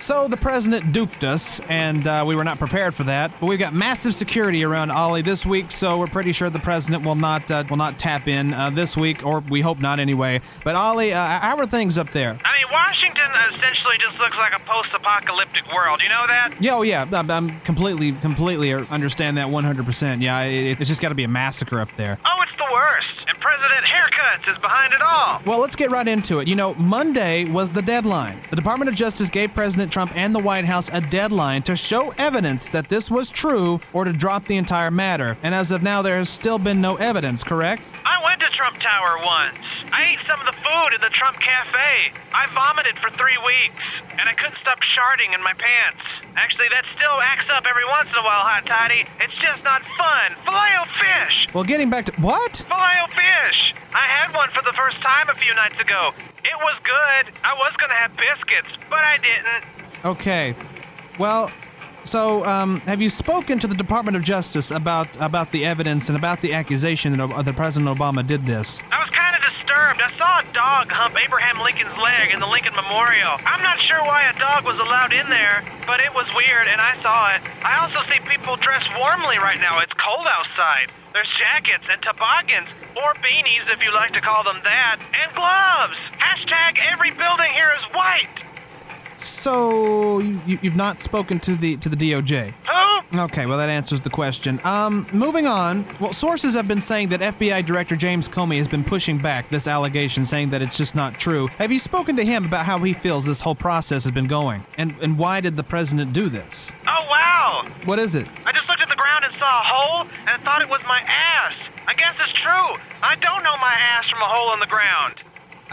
So the president duped us, and uh, we were not prepared for that. But we've got massive security around Ollie this week, so we're pretty sure the president will not uh, will not tap in uh, this week, or we hope not anyway. But Ollie, uh, how are things up there? I mean, Washington essentially just looks like a post-apocalyptic world. You know that? Yeah, oh yeah, I'm, I'm completely, completely understand that 100%. Yeah, it, it's just got to be a massacre up there. Oh, it's the worst. And President Haircuts is behind it all. Well, let's get right into it. You know, Monday was the deadline. The Department of Justice gave President Trump and the White House a deadline to show evidence that this was true or to drop the entire matter. And as of now, there has still been no evidence, correct? I went to Trump Tower once. I ate some of the food in the Trump Cafe. I vomited for three weeks, and I couldn't stop sharding in my pants. Actually, that still acts up every once in a while, Hot Toddy. It's just not fun. Filet fish. Well, getting back to what? Filet fish. I had one for the first time a few nights ago. It was good. I was gonna have biscuits, but I didn't. Okay. Well, so um, have you spoken to the Department of Justice about about the evidence and about the accusation that, uh, that President Obama did this? I disturbed. I saw a dog hump Abraham Lincoln's leg in the Lincoln Memorial. I'm not sure why a dog was allowed in there, but it was weird, and I saw it. I also see people dressed warmly right now. It's cold outside. There's jackets and toboggans, or beanies if you like to call them that, and gloves. Hashtag every building here is white. So you, you've not spoken to the to the DOJ. Who? Okay, well that answers the question. Um, moving on. Well, sources have been saying that FBI Director James Comey has been pushing back this allegation, saying that it's just not true. Have you spoken to him about how he feels this whole process has been going, and and why did the president do this? Oh, wow. What is it? I just looked at the ground and saw a hole and thought it was my ass. I guess it's true. I don't know my ass from a hole in the ground.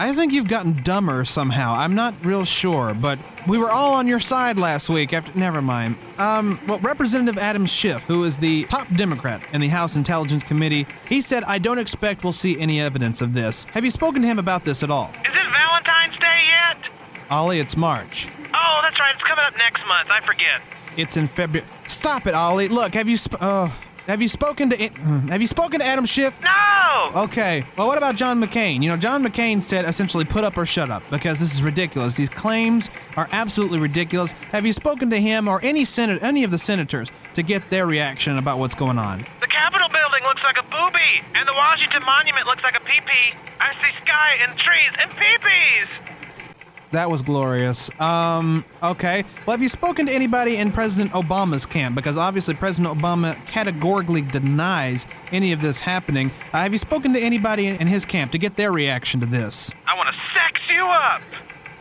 I think you've gotten dumber somehow. I'm not real sure, but we were all on your side last week after. Never mind. Um, well, Representative Adam Schiff, who is the top Democrat in the House Intelligence Committee, he said, I don't expect we'll see any evidence of this. Have you spoken to him about this at all? Is it Valentine's Day yet? Ollie, it's March. Oh, that's right. It's coming up next month. I forget. It's in February. Stop it, Ollie. Look, have you sp- uh, have you spoken to? Hmm, have you spoken to Adam Schiff? No. Okay. Well, what about John McCain? You know, John McCain said essentially put up or shut up because this is ridiculous. These claims are absolutely ridiculous. Have you spoken to him or any senate, any of the senators to get their reaction about what's going on? The Capitol building looks like a booby, and the Washington Monument looks like a peepee. I see sky and trees and peepees. That was glorious. Um, okay. Well, have you spoken to anybody in President Obama's camp? Because obviously President Obama categorically denies any of this happening. Uh, have you spoken to anybody in his camp to get their reaction to this? I want to sex you up.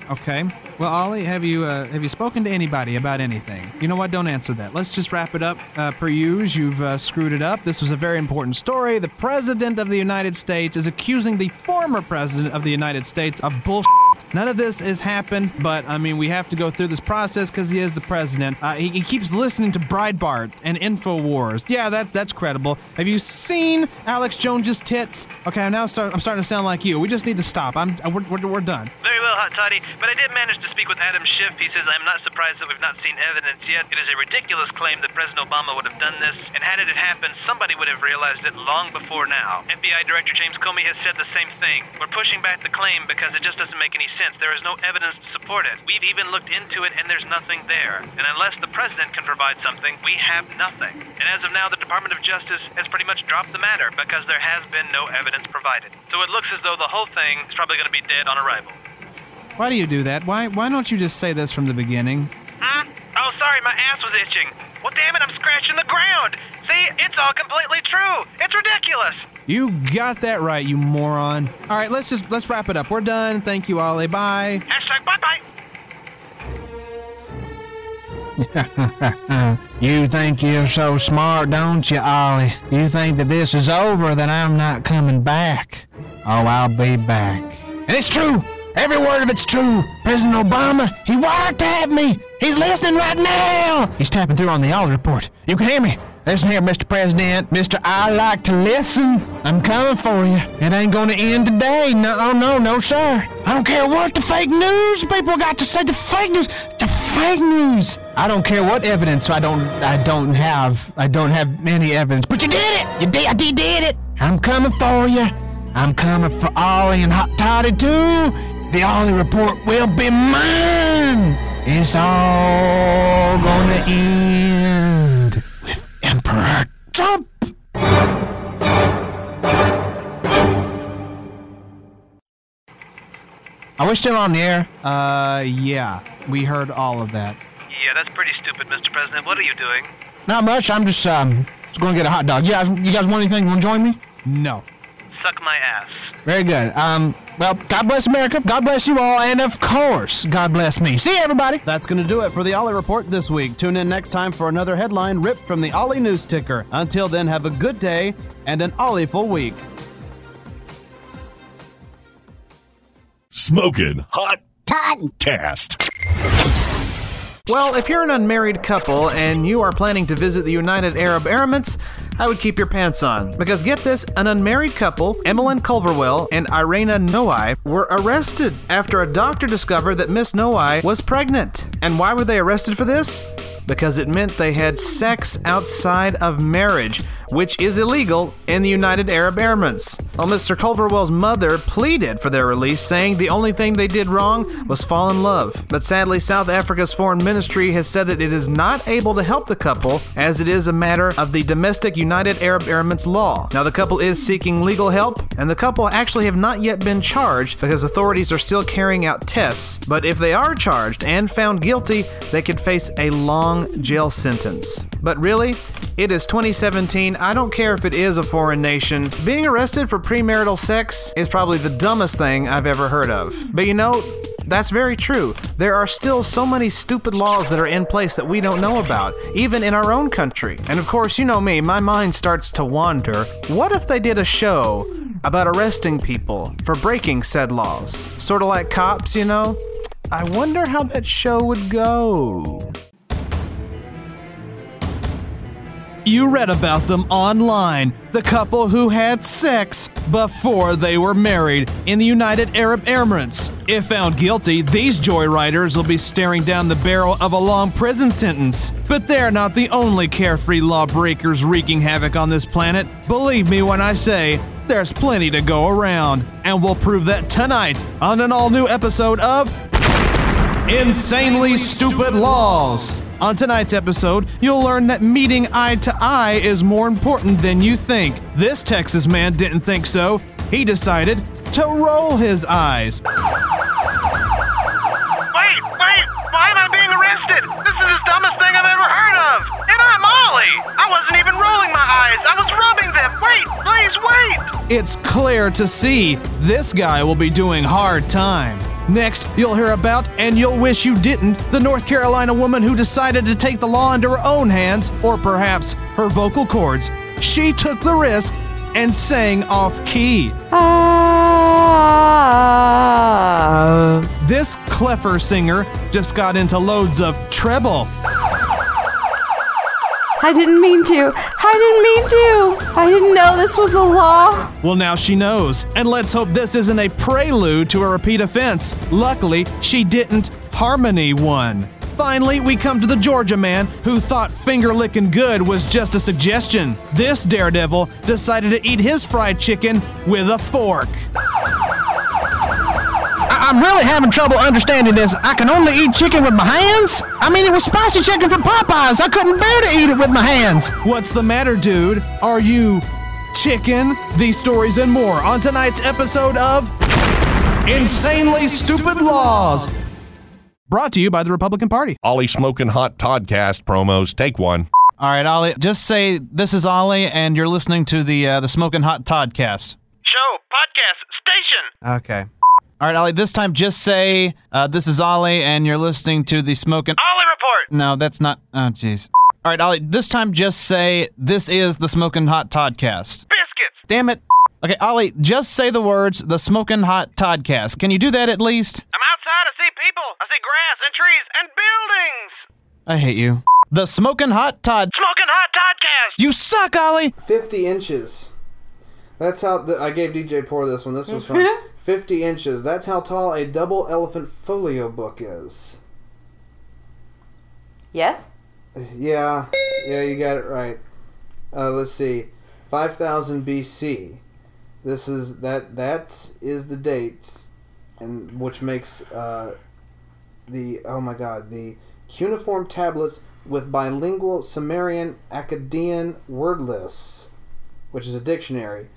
Okay. Well, Ollie, have you uh, have you spoken to anybody about anything? You know what? Don't answer that. Let's just wrap it up. Uh, per usual, you've uh, screwed it up. This was a very important story. The president of the United States is accusing the former president of the United States of bullshit. None of this has happened, but I mean, we have to go through this process because he is the president. Uh, he, he keeps listening to Breitbart and Infowars. Yeah, that's that's credible. Have you seen Alex Jones's tits? Okay, I'm now start, I'm starting to sound like you. We just need to stop. I'm we're, we're, we're done. Well, Hot Toddy, but I did manage to speak with Adam Schiff. He says, I'm not surprised that we've not seen evidence yet. It is a ridiculous claim that President Obama would have done this, and had it happened, somebody would have realized it long before now. FBI Director James Comey has said the same thing. We're pushing back the claim because it just doesn't make any sense. There is no evidence to support it. We've even looked into it, and there's nothing there. And unless the president can provide something, we have nothing. And as of now, the Department of Justice has pretty much dropped the matter because there has been no evidence provided. So it looks as though the whole thing is probably going to be dead on arrival. Why do you do that? Why why don't you just say this from the beginning? Hmm? Oh, sorry, my ass was itching. Well, damn it, I'm scratching the ground. See, it's all completely true. It's ridiculous. You got that right, you moron. All right, let's just let's wrap it up. We're done. Thank you, Ollie. Bye. Hashtag bye bye. you think you're so smart, don't you, Ollie? You think that this is over, that I'm not coming back. Oh, I'll be back. And it's true. Every word of it's true. President Obama, he wiretapped me. He's listening right now. He's tapping through on the Ollie report. You can hear me. Listen here, Mr. President. Mr. I like to listen. I'm coming for you. It ain't gonna end today. No, oh, no, no, sir. I don't care what the fake news people got to say. The fake news. The fake news. I don't care what evidence I don't I don't have. I don't have any evidence. But you did it. You did. I did, did it. I'm coming for you. I'm coming for Ollie and Hot Toddy too. The Ollie report will be mine. It's all gonna end with Emperor Trump. Are we still on the air? Uh, yeah, we heard all of that. Yeah, that's pretty stupid, Mr. President. What are you doing? Not much. I'm just um just gonna get a hot dog. You guys, you guys want anything? You want to join me? No. Suck my ass. Very good. Um, well, God bless America. God bless you all, and of course, God bless me. See you, everybody. That's going to do it for the Ollie Report this week. Tune in next time for another headline ripped from the Ollie News Ticker. Until then, have a good day and an Ollie-ful week. Smoking Hot Toddcast. Well, if you're an unmarried couple and you are planning to visit the United Arab Emirates, I would keep your pants on. Because get this, an unmarried couple, Emlyn Culverwell and Iryna Nohai, were arrested after a doctor discovered that Miss Nohai was pregnant. And why were they arrested for this? Because it meant they had sex outside of marriage, which is illegal in the United Arab Emirates. Well, Mr. Culverwell's mother pleaded for their release, saying the only thing they did wrong was fall in love. But sadly, South Africa's foreign ministry has said that it is not able to help the couple, as it is a matter of the domestic United Arab Emirates law. Now, the couple is seeking legal help, and the couple actually have not yet been charged because authorities are still carrying out tests. But if they are charged and found guilty, they could face a long jail sentence. But really, it is 2017. I don't care if it is a foreign nation. Being arrested for premarital sex is probably the dumbest thing I've ever heard of. But you know, that's very true. There are still so many stupid laws that are in place that we don't know about, even in our own country. And of course, you know me, my mind starts to wander. What if they did a show about arresting people for breaking said laws? Sort of like cops, you know? I wonder how that show would go. You read about them online. The couple who had sex before they were married in the United Arab Emirates. If found guilty, these joyriders will be staring down the barrel of a long prison sentence. But they're not the only carefree lawbreakers wreaking havoc on this planet. Believe me when I say, there's plenty to go around. And we'll prove that tonight on an all new episode of Insanely Stupid Laws. On tonight's episode, you'll learn that meeting eye to eye is more important than you think. This Texas man didn't think so. He decided to roll his eyes. Wait, wait! Why am I being arrested? This is the dumbest thing I've ever heard of! And I'm Ollie! I wasn't even rolling my eyes, I was rubbing them! Wait, please wait! It's clear to see this guy will be doing hard time. Next, you'll hear about, and you'll wish you didn't, the North Carolina woman who decided to take the law into her own hands, or perhaps her vocal cords. She took the risk and sang off key. Ah. This clever singer just got into loads of treble. I didn't mean to. I didn't mean to. I didn't know this was a law. Well, now she knows. And let's hope this isn't a prelude to a repeat offense. Luckily, she didn't. Harmony won. Finally, we come to the Georgia man who thought finger licking good was just a suggestion. This daredevil decided to eat his fried chicken with a fork. I- I'm really having trouble understanding this. I can only eat chicken with my hands? I mean, it was spicy chicken from Popeyes. I couldn't bear to eat it with my hands. What's the matter, dude? Are you chicken? These stories and more on tonight's episode of Insanely Stupid Laws. Brought to you by the Republican Party. Ollie Smoking Hot Toddcast promos. Take one. All right, Ollie, just say this is Ollie, and you're listening to the uh, the Smoking Hot Toddcast. Show, podcast, station! Okay. All right, Ollie, this time just say uh, this is Ollie, and you're listening to the Smoking. Ollie Report! No, that's not. Oh, jeez. All right, Ollie, this time just say this is the Smoking Hot Toddcast. Biscuits! Damn it. Okay, Ollie, just say the words the Smoking Hot Toddcast. Can you do that at least? I'm outside, I see people, I see grass and trees and buildings! I hate you. The Smoking Hot Todd. Smoking Hot Toddcast! You suck, Ollie! 50 inches. That's how the, I gave DJ Poor this one. This was fun. 50 inches. That's how tall a double elephant folio book is. Yes? Yeah, yeah, you got it right. Uh, let's see, 5000 BC. This is that that is the date, and which makes uh, the oh my god the cuneiform tablets with bilingual Sumerian Akkadian word lists, which is a dictionary.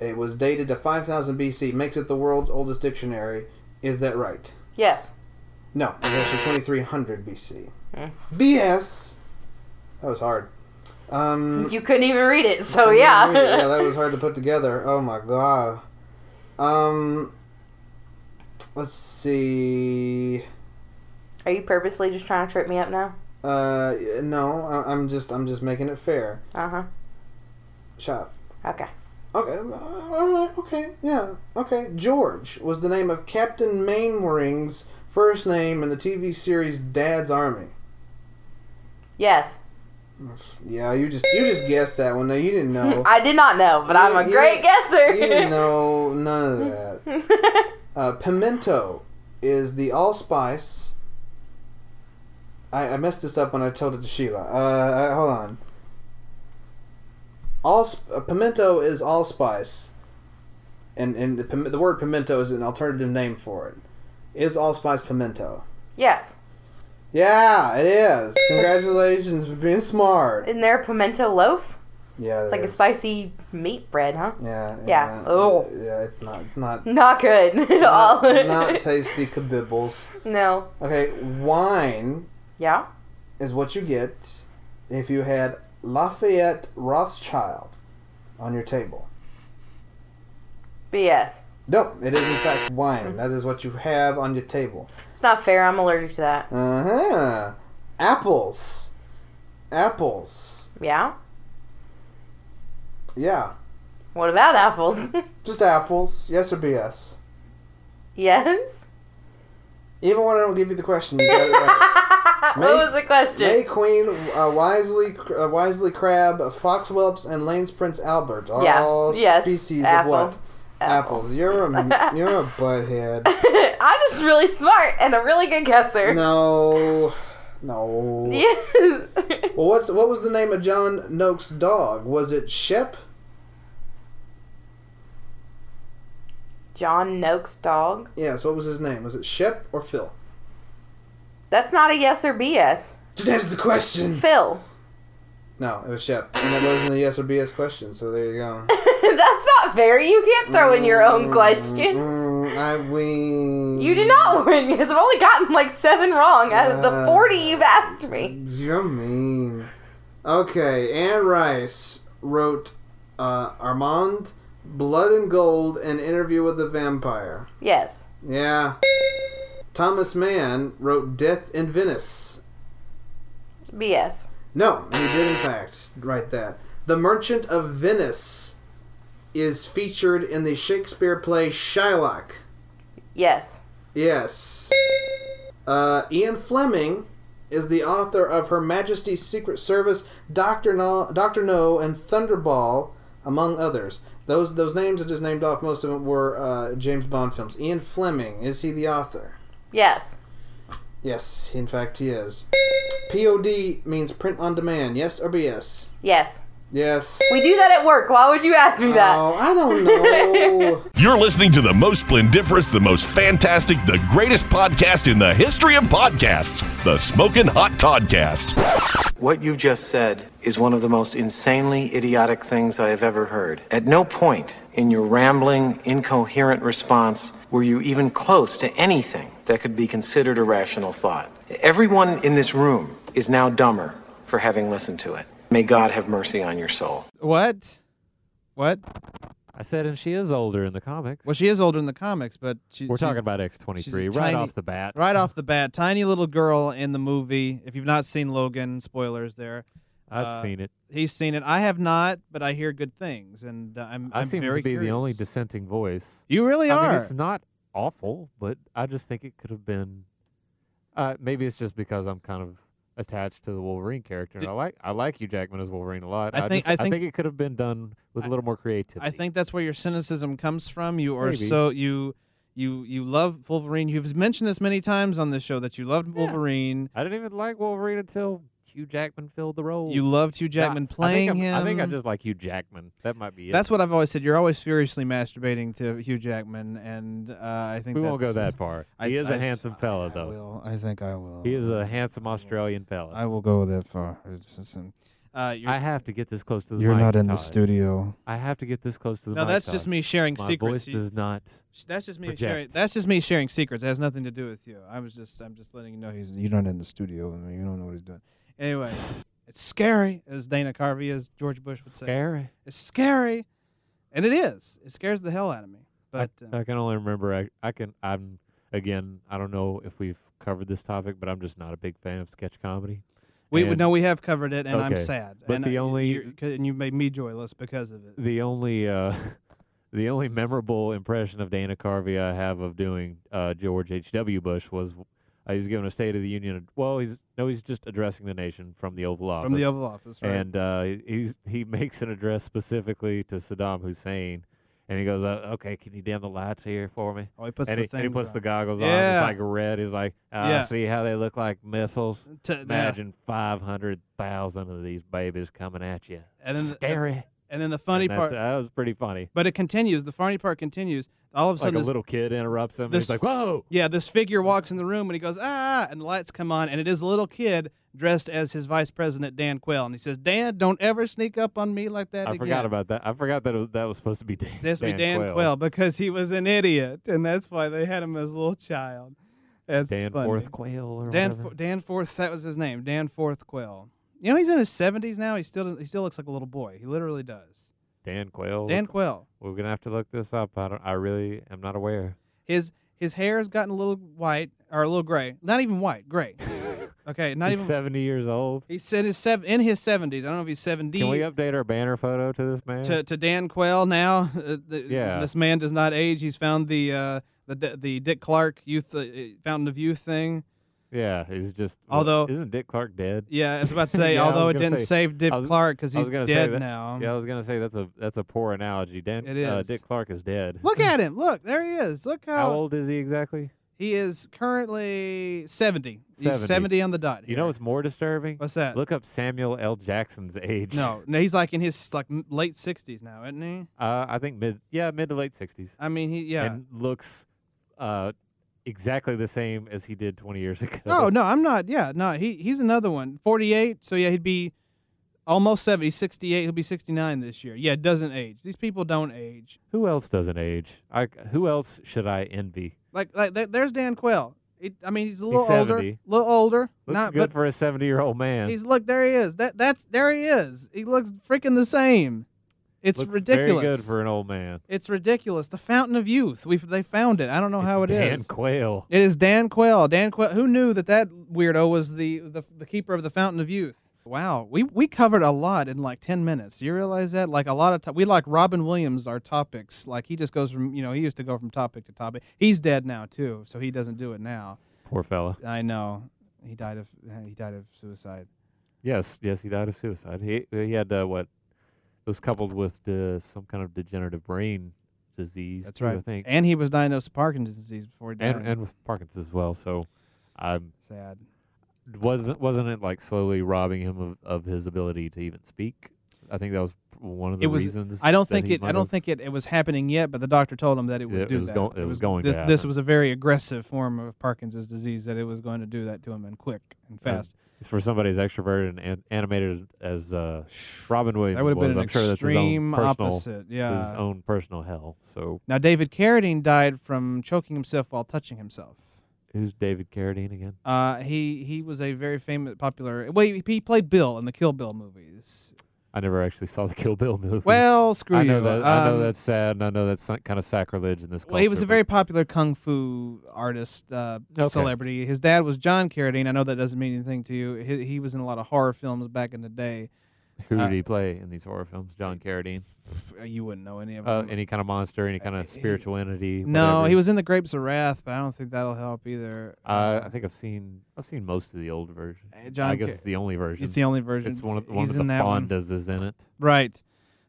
It was dated to 5000 BC. Makes it the world's oldest dictionary. Is that right? Yes. No, it's actually 2300 BC. BS. That was hard. Um, You couldn't even read it, so yeah, yeah. yeah, that was hard to put together. Oh my god. Um, let's see. Are you purposely just trying to trip me up now? Uh, no, I- I'm just I'm just making it fair. Uh huh. Shut up. Okay. Okay, all right, okay, yeah, okay. George was the name of Captain Mainwaring's first name in the TV series Dad's Army. Yes. Yeah, you just you just guessed that one. No, you didn't know. I did not know, but I'm a great guesser. You didn't know none of that. uh, pimento is the allspice. I, I messed this up when I told it to Sheila. Uh, uh, hold on. All uh, pimento is allspice, and and the, the word pimento is an alternative name for it. Is allspice pimento? yes. Yeah, it is. Congratulations for being smart. Isn't there a pimento loaf? Yeah, It's it like a spicy meat bread, huh? Yeah. Yeah. Oh. Yeah, it's not. It's not. Not good at all. Not, not tasty kabibbles. no. Okay, wine Yeah. is what you get if you had Lafayette Rothschild on your table. BS. No, it is in fact wine. That is what you have on your table. It's not fair. I'm allergic to that. Uh huh. Apples. Apples. Yeah. Yeah. What about apples? Just apples. Yes or BS? yes. Even when I don't give you the question, you got it right. what was the question? May Queen, uh, Wisley, uh, Wisley Crab, Foxwhelps, and Lane's Prince Albert are Yeah. all Yes. species Apple. of what? Apples. You're a you're a butthead. I'm just really smart and a really good guesser. No, no. Yes. Well, what's what was the name of John Noakes' dog? Was it Shep? John Noakes' dog. Yes. What was his name? Was it Shep or Phil? That's not a yes or BS. Just answer the question. Phil. No, it was Shep, and it wasn't a yes or BS question. So there you go. That's not fair. You can't throw in your own questions. Mm, I win. You did not win because I've only gotten like seven wrong out of the Uh, 40 you've asked me. You're mean. Okay, Anne Rice wrote uh, Armand, Blood and Gold, an interview with the vampire. Yes. Yeah. Thomas Mann wrote Death in Venice. BS. No, he did in fact write that. The Merchant of Venice is featured in the Shakespeare play Shylock. Yes. Yes. Uh, Ian Fleming is the author of Her Majesty's Secret Service, Doctor No, Doctor No, and Thunderball, among others. Those those names I just named off, most of them were uh, James Bond films. Ian Fleming is he the author? Yes. Yes, in fact he is. POD means print on demand. Yes or BS? Yes. Yes. We do that at work. Why would you ask me that? Oh, I don't know. You're listening to the most splendiferous, the most fantastic, the greatest podcast in the history of podcasts, the Smoking Hot Toddcast. What you just said is one of the most insanely idiotic things I have ever heard. At no point in your rambling, incoherent response were you even close to anything that could be considered a rational thought. Everyone in this room is now dumber for having listened to it. May God have mercy on your soul. What? What? I said, and she is older in the comics. Well, she is older in the comics, but she, We're she's- talking about she's a X23 right tiny- off the bat. Right off the bat, tiny little girl in the movie. If you've not seen Logan, spoilers there. I've Uh, seen it. He's seen it. I have not, but I hear good things, and uh, I'm, I I'm seem very to be the only dissenting voice. You really I are. Mean, it's not awful, but I just think it could have been. Uh, maybe it's just because I'm kind of attached to the Wolverine character. And I like I like Hugh Jackman as Wolverine a lot. I think- just, I think- it could have been done with a little more creativity. I think that's where your cynicism comes from. You are Maybe. so you you you love Wolverine. You've mentioned this many times on this show that you loved Wolverine. I didn't even like Wolverine until Hugh Jackman filled the role. You loved Hugh Jackman I- playing I think I'm- think I just like Hugh Jackman. That might be it. That's what I've always said. You're always furiously masturbating to Hugh Jackman, and uh, I think we won't go that far. I- he is I- a handsome fella, though. will. I think I will. He is a handsome Australian fella. I will go that far. Uh, I have to get this close to the You're not in the studio. I have to get this close to the No, that's just me sharing My secrets. voice does not. That's just me project. sharing. That's just me sharing secrets. It has nothing to do with you. I was just. I'm just letting you know he's. You're not in the studio. me. You don't know what he's doing. Anyway, it's scary, as Dana Carvey, as George Bush would say. Scary. It's scary, and it is. It scares the hell out of me. But uh, I, I can only remember. I, I can. I'm again. I don't know if we've covered this topic, but I'm just not a big fan of sketch comedy. we And no, we have covered it, and I'm sad. But and the I- only- and you made me joyless because of it. the only uh, the only memorable impression of Dana Carvey I have of doing uh, George H. W. Bush was uh, he's giving a State of the Union. Well, he's no, he's just addressing the nation from the Oval Office. From the Oval Office, right. And uh, he's he makes an address specifically to Saddam Hussein. And he goes, uh, "Okay, can you dim the lights here for me?" Oh, he puts and the he, and he puts on. the goggles on. It's like red. He's like, uh, Yeah. "See how they look like missiles? T- yeah. Imagine five hundred thousand of these babies coming at you. And then Scary." And then the funny that's- part, that was pretty funny. but it continues. The funny part continues. All of a sudden, Like a this- little kid interrupts him. and this- he's like, "Whoa!" Yeah, this figure walks in the room and he goes, ah, and the lights come on, and it is a little kid dressed as his vice president, Dan Quayle. And he says, Dan, don't ever sneak up on me like that I again. forgot about that. I forgot that it was, that was supposed to be Dan. This be Dan Dan Quayle. Quayle. because he was an idiot, and that's why they had him as a little child. That's Dan funny. Forth Quayle or Dan whatever. Fo- Danforth, that was his name. Danforth Quayle. You know he's in his seventies now. He still he still looks like a little boy. He literally does. Dan Quayle. Dan Quayle. We're gonna have to look this up. I don't. I really am not aware. His his hair has gotten a little white or a little gray. Not even white, gray. okay, not he's even. seventy years old. He said his seven in his seventies. I don't know if he's seventy. Can we update our banner photo to this man? to, to Dan Quayle now. Uh, Yeah. This man does not age. He's found the uh, the the Dick Clark Youth uh, Fountain of Youth thing. Yeah, he's just. Although- isn't Dick Clark dead? Yeah, I was about to say. Yeah, although it didn't say- save Dick was- Clark because he's dead that- now. Yeah, I was gonna say that's a that's a poor analogy. Dan. It Uh. Dick Clark is dead. Look at him. Look, there he is. Look how, How old is he exactly? he is currently seventy. He's 70. on the dot. You know what's more disturbing? What's that? Look up Samuel L. Jackson's age. No, no, he's like in his like late sixties now, isn't he? Uh, I think mid. Yeah, mid to late sixties. I mean, he yeah. And looks, uh, exactly the same as he did twenty years ago. Oh no, I'm not. Yeah, no, he he's another one. 48. So yeah, he'd be almost 70. 68. He'll be 69 this year. Yeah, it doesn't age. These people don't age. Who else doesn't age? I. Who else should I envy? Like like there- there's Dan Quayle. He, I mean, he's a little He's older, 70. little older. Looks not good but for a seventy-year-old man. he's look there he is. That that's there he is. He looks freaking the same. It's Looks ridiculous. Very good for an old man. It's ridiculous. The Fountain of Youth. We they found it. I don't know how it It's is. Dan Quayle. It is Dan Quayle. Dan Quayle. Who knew that that weirdo was the, the the keeper of the Fountain of Youth? Wow, we we covered a lot in like ten minutes. You realize that? Like a lot of to- we like Robin Williams our topics. Like he just goes from you know he used to go from topic to topic. He's dead now too, so he doesn't do it now. Poor fella. I know he died of he died of suicide. Yes, yes, he died of suicide. He he had uh, what? It was coupled with some kind of degenerative brain disease. That's too, right. I think, And he was diagnosed with Parkinson's disease before he died. and and with Parkinson's as well. So, I'm sad. wasn't wasn't it like slowly robbing him of, of his ability to even speak? I think that was one of the it was. reasons. I don't think it. I don't have- think it, it was happening yet, but the doctor told him that it would it do was that. go- it was going to This this was a very aggressive form of Parkinson's disease that it was going to do that to him and quick and fast. It's for somebody as extroverted and an- animated as uh, Robin Williams That would have been was. an I'm sure that's his own extreme personal, opposite, his own personal hell. So, Now David Carradine died from choking himself while touching himself. who's David Carradine again? Uh, he he was a very famous, popular. Well, he, he played Bill in the Kill Bill movies. I never actually saw the Kill Bill movie. Well, screw I know you. That, I know Um, that's sad, and I know that's kind of sacrilege in this culture. Well, he was a but- very popular kung fu artist, uh, Okay. celebrity. His dad was John Carradine. I know that doesn't mean anything to you. He, he was in a lot of horror films back in the day. Who uh, did he play in these horror films? John Carradine. You wouldn't know any of Uh, them. any kind of monster, any kind of spiritual entity. no, whatever. he was in the Grapes of Wrath, but I don't think that'll help either. Uh, I think I've seen I've seen most of the old version. John I guess it's the only version. It's the only version. It's one of one He's of the in that one. Fondas is in it. Right.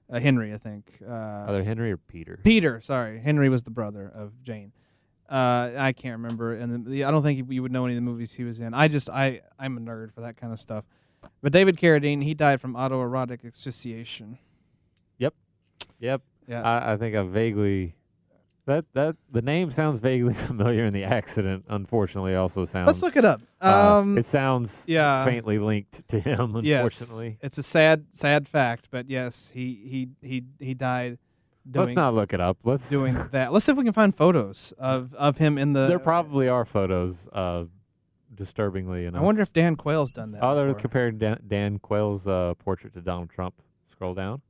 Uh, Henry, I think. Uh, Either Henry or Peter. Peter, sorry. Henry was the brother of Jane. Uh, I can't remember, and the, I don't think you would know any of the movies he was in. I just, I, I'm a nerd for that kind of stuff. But David Carradine, he died from autoerotic asphyxiation. Yep. Yep. Yeah. I, I think I vaguely that that the name sounds vaguely familiar, and the accident unfortunately also sounds. Let's look it up. uh, Um, it sounds yeah. faintly linked to him. Unfortunately, yes, it's a sad, sad fact. But yes, he, he, he, he died. Doing, let's not look it up. Let's doing that. Let's see if we can find photos of, of him in the. there probably are photos. Uh, disturbingly enough. I wonder if Dan Quayle's done that. Oh, they're before. comparing Dan, Dan Quayle's uh, portrait to Donald Trump. Scroll down.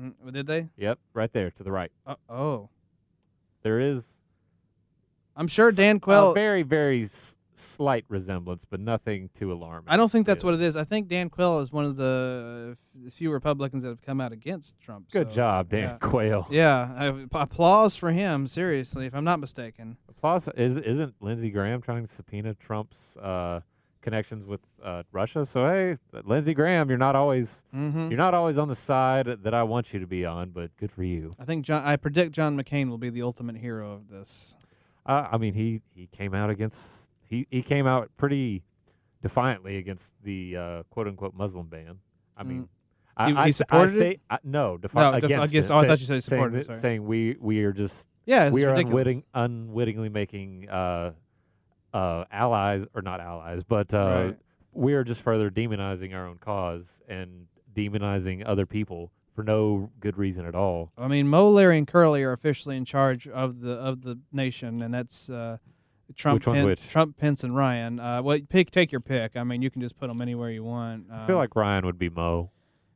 Mm, did they? Yep, right there to the right. Uh, oh, There is I'm sure Dan a Quayle. very, very s- slight resemblance, but nothing too alarming. I don't think that's what it is. I think Dan Quayle is one of the f- few Republicans that have come out against Trump. Good so, job, Dan yeah. Quayle. Yeah, I, applause for him. Seriously, if I'm not mistaken. Applause. Is isn't Lindsey Graham trying to subpoena Trump's uh, connections with uh, Russia? So hey, Lindsey Graham, you're not always Mhm. you're not always on the side that I want you to be on, but good for you. I think John. I predict John McCain will be the ultimate hero of this. Uh, I mean, he he came out against he he came out pretty defiantly against the uh, quote unquote Muslim ban. I mean, I, He- he I, s- I supported it? say I, no. Defi- No, def- against, against- it, oh, I say- thought you said saying supported it. Saying we we are just Yeah, it's we are unwitting, unwittingly making uh, uh, allies or not allies, but uh, Right. we are just further demonizing our own cause and demonizing other people for no good reason at all. I mean, Moe, Larry, and Curly are officially in charge of the of the nation, and that's uh, Trump, Which Pen- which? Trump, Pence, and Ryan. Uh, well, pick take your pick. I mean, you can just put them anywhere you want. I feel Um, like Ryan would be Moe.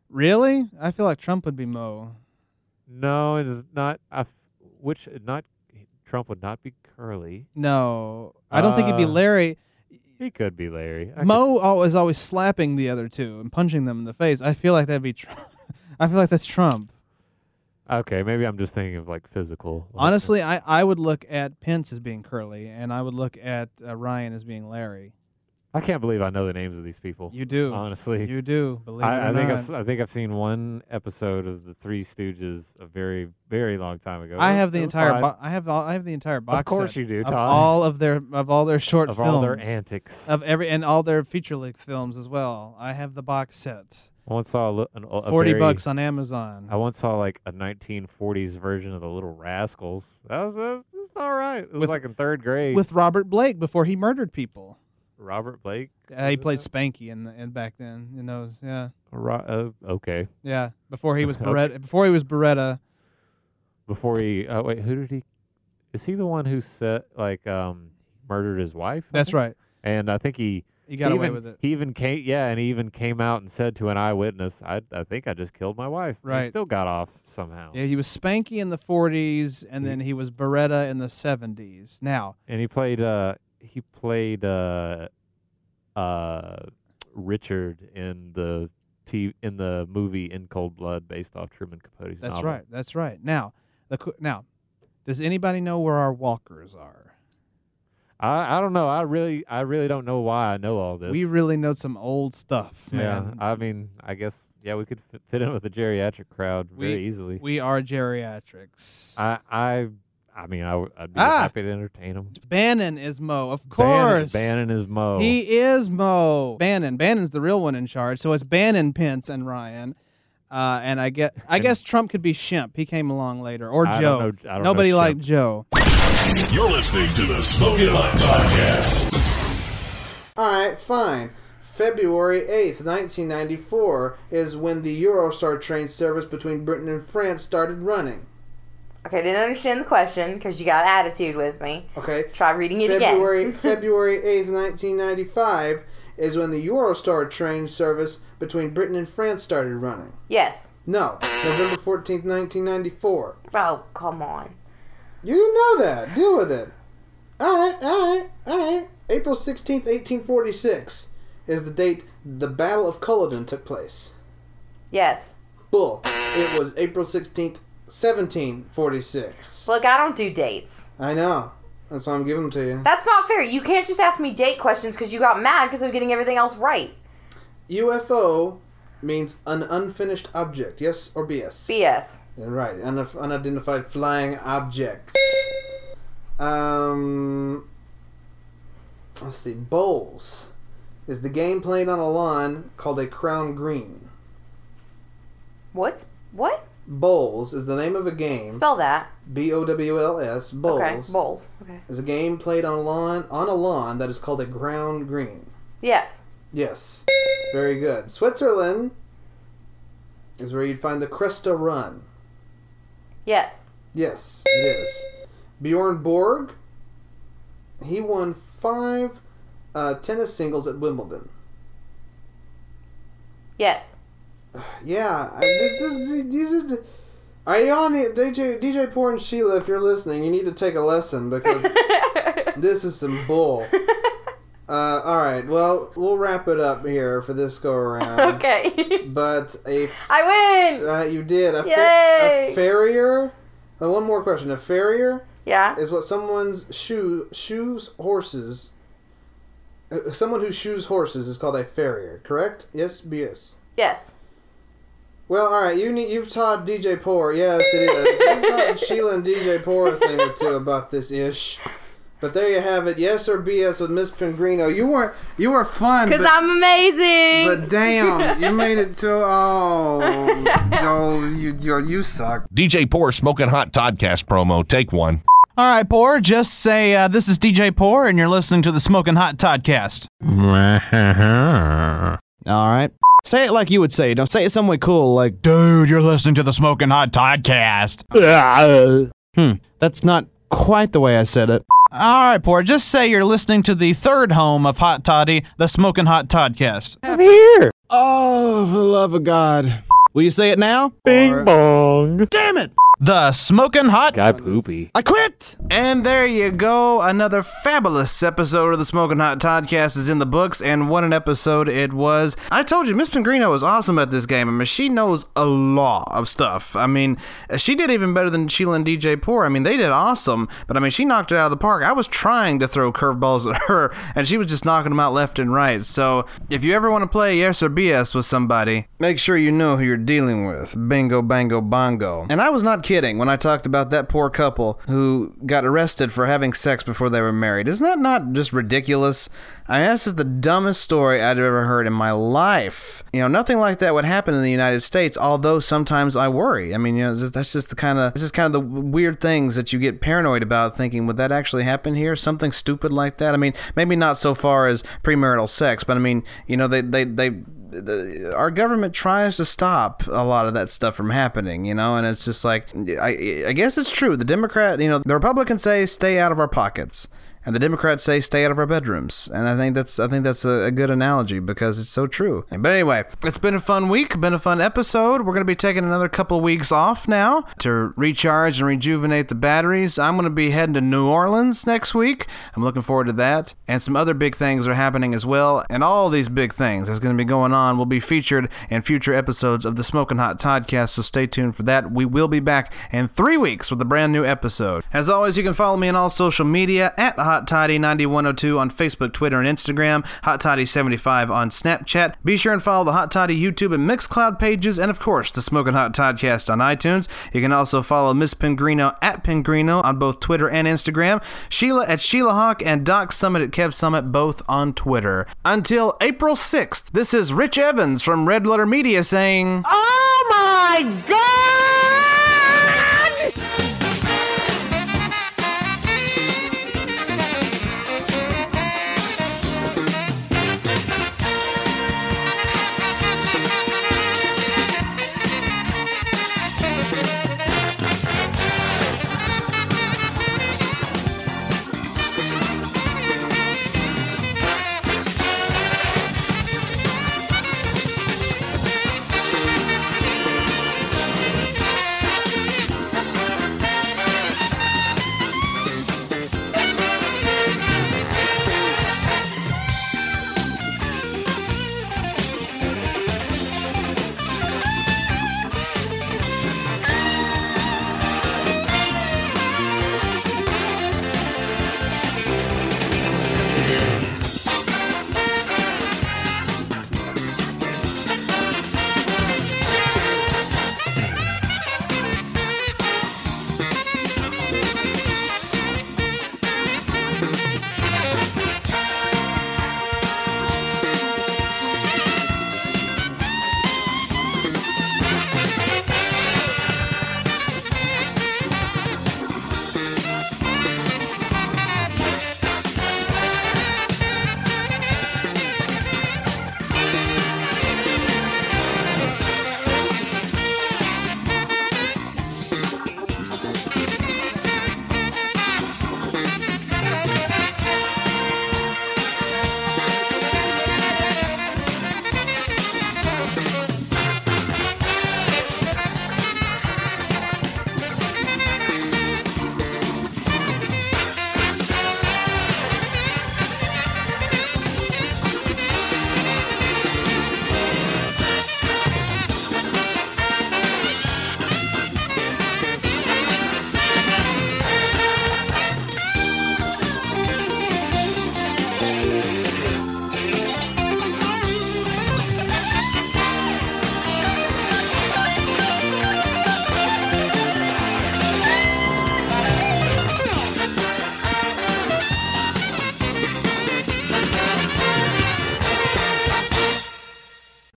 really, I feel like Trump would be Moe. No, it is not. I which not Trump would not be Curly. No, I don't think he'd be Uh, Larry. He could be Larry. I Moe al- is always slapping the other two and punching them in the face. I feel like that'd be Trump. I feel like that's Trump. Okay, maybe I'm just thinking of like physical. like- Honestly, I, I would look at Pence as being Curly, and I would look at uh, Ryan as being Larry. I can't believe I know the names of these people. You do. honestly. You do, believe I, I think I've, not. think I've seen one episode of the Three Stooges a very very long time ago. I have the entire bo- I have all, I have the entire box. Of course set you do, Of all of their of all their short Of films, all their antics. of every and all their feature length films as well. I have the box set. I once saw a, an, a Forty very- bucks on Amazon. I once saw like a 1940s version of the Little Rascals. That was, that was, that was all right. It was With- like in third grade. with Robert Blake before he murdered people. Robert Blake. Uh, he played Spanky in the, in back then. In those, yeah, Ro- uh, okay. yeah. Before he was Okay. Before he was Baretta. Before he, uh, wait, who did he? Is he the one who set like um murdered his wife? That's right. And I think he He got away even- with it. He even came, yeah, and he even came out and said to an eyewitness, "I, I think I just killed my wife." He Right. still got off somehow. Yeah, he was Spanky in the 40s, and then he was Baretta in the 70s. Now, And he played, uh, he played, uh, uh, Richard in the t in the movie In Cold Blood, based off Truman Capote's that's novel. right. That's right. Now, the qu- now, does anybody know where our walkers are? I, I don't know. I really, I really don't know why I know all this. We really know some old stuff, yeah. man. I mean, I guess, yeah, we could fit- fit in with the geriatric crowd very we, easily. We are geriatrics. I, I, I mean, I, would be Ah! happy to entertain him. Bannon is Moe, of course. Bannon is Moe. He is Moe. Bannon. Bannon's the real one in charge. So it's Bannon, Pence, and Ryan. Uh, and I get, I guess Trump could be Shemp. He came along later, or I Joe. don't know- I don't Nobody know liked Joe. You're listening to the Smoking Hot Toddcast. All right, fine. February 8th, 1994 is when the Eurostar train service between Britain and France started running. Okay, I didn't understand the question because you got attitude with me. Okay. Try reading it February again. February 8th, 1995 is when the Eurostar train service between Britain and France started running. yes. No, November 14th, 1994. Oh, come on. You didn't know that. Deal with it. All right, all right, all right. April 16th, 1846 is the date the Battle of Culloden took place. Yes. Bull. It was April 16th, 1746. Look, I don't do dates. I know. That's why I'm giving them to you. That's not fair. You can't just ask me date questions because you got mad because of getting everything else right. UFO means an unfinished object. Yes or BS? BS. Yeah, right. Unif- unidentified flying objects. Um. Let's see. Bowls is the game played on a lawn called a crown green. What's what? Bowls is the name of a game. Spell that. B O W L S. Bowls. Okay, bowls. Okay. Is a game played on a lawn on a lawn that is called a ground green. Yes. Yes. Very good. Switzerland is where you'd find the Cresta Run. Yes. Yes, it is. Bjorn Borg, he won five uh, tennis singles at Wimbledon. Yes. Yeah, this is these are. the- Are you on the DJ DJ Poor and Sheila? If you're listening, you need to take a lesson because this is some bull. Uh, all right, well, we'll wrap it up here for this go around. Okay. But a I win. Uh, you did. A, fa- Yay! a farrier. Uh, one more question. A farrier. Yeah. Is what someone's shoe shoes horses. uh, Someone who shoes horses is called a farrier. Correct? Yes. Yes. Yes. Well, all right. You need. You've taught DJ Poor. Yes, it is. You've taught Sheila and DJ Poor a thing or two about this ish. But there you have it. Yes or BS with Miss Pengrino. You were you were fun. Because but- I'm amazing. But damn, you made it to oh, yo, you, you you suck. DJ Poor Smoking Hot Toddcast promo. Take one. All right, Poor, just say uh, this is DJ Poor, and you're listening to the Smoking Hot Toddcast. All right. Say it like you would say. Don't say it some way cool, like, dude, you're listening to the Smoking Hot Toddcast. hmm, that's not quite the way I said it. All right, Poor, just say you're listening to the third home of Hot Toddy, the Smoking Hot Toddcast. I'm here. Oh, for the love of God. Will you say it now? Bing bong. Damn it. The Smoking Hot. Guy poopy. I quit. And there you go. Another fabulous episode of the Smoking Hot Toddcast is in the books, and what an episode it was. I told you, Miss Pengrino is awesome at this game. I mean, she knows a lot of stuff. I mean, she did even better than Sheila and DJ Poor. I mean, they did awesome, but I mean, she knocked it out of the park. I was trying to throw curveballs at her, and she was just knocking them out left and right. So, if you ever want to play Yes or BS with somebody, make sure you know who you're dealing with. Bingo, bango, bongo. And I was not kidding when I talked about that poor couple who got arrested for having sex before they were married. Isn't that not just ridiculous? I mean, this is the dumbest story I've ever heard in my life. You know, nothing like that would happen in the United States, although sometimes I worry. I mean, you know, that's just the kind of, this is kind of the weird things that you get paranoid about thinking, would that actually happen here? Something stupid like that? I mean, maybe not so far as premarital sex, but I mean, you know, they, they, they, the, our government tries to stop a lot of that stuff from happening, you know, and it's just like I, I guess it's true. The Democrat, you know, the Republicans say stay out of our pockets, and the Democrats say stay out of our bedrooms, and I think that's I think that's a, a good analogy because it's so true. But anyway, it's been a fun week, been a fun episode. We're gonna be taking another couple of weeks off now to recharge and rejuvenate the batteries. I'm gonna be heading to New Orleans next week. I'm looking forward to that, and some other big things are happening as well. And all these big things that's gonna be going on will be featured in future episodes of the Smoking Hot Toddcast. So stay tuned for that. We will be back in three weeks with a brand new episode. As always, you can follow me on all social media at Hot Toddy 9102 on Facebook, Twitter, and Instagram. Hot Toddy 75 on Snapchat. Be sure and follow the Hot Toddy YouTube and Mixcloud pages, and of course the Smoking Hot Toddcast on iTunes. You can also follow Miss Pengrino at Pengrino on both Twitter and Instagram. Sheila at Sheila Hawk and Doc Summit at Kev Summit both on Twitter. Until April 6th, this is Rich Evans from Red Letter Media saying. Oh my God!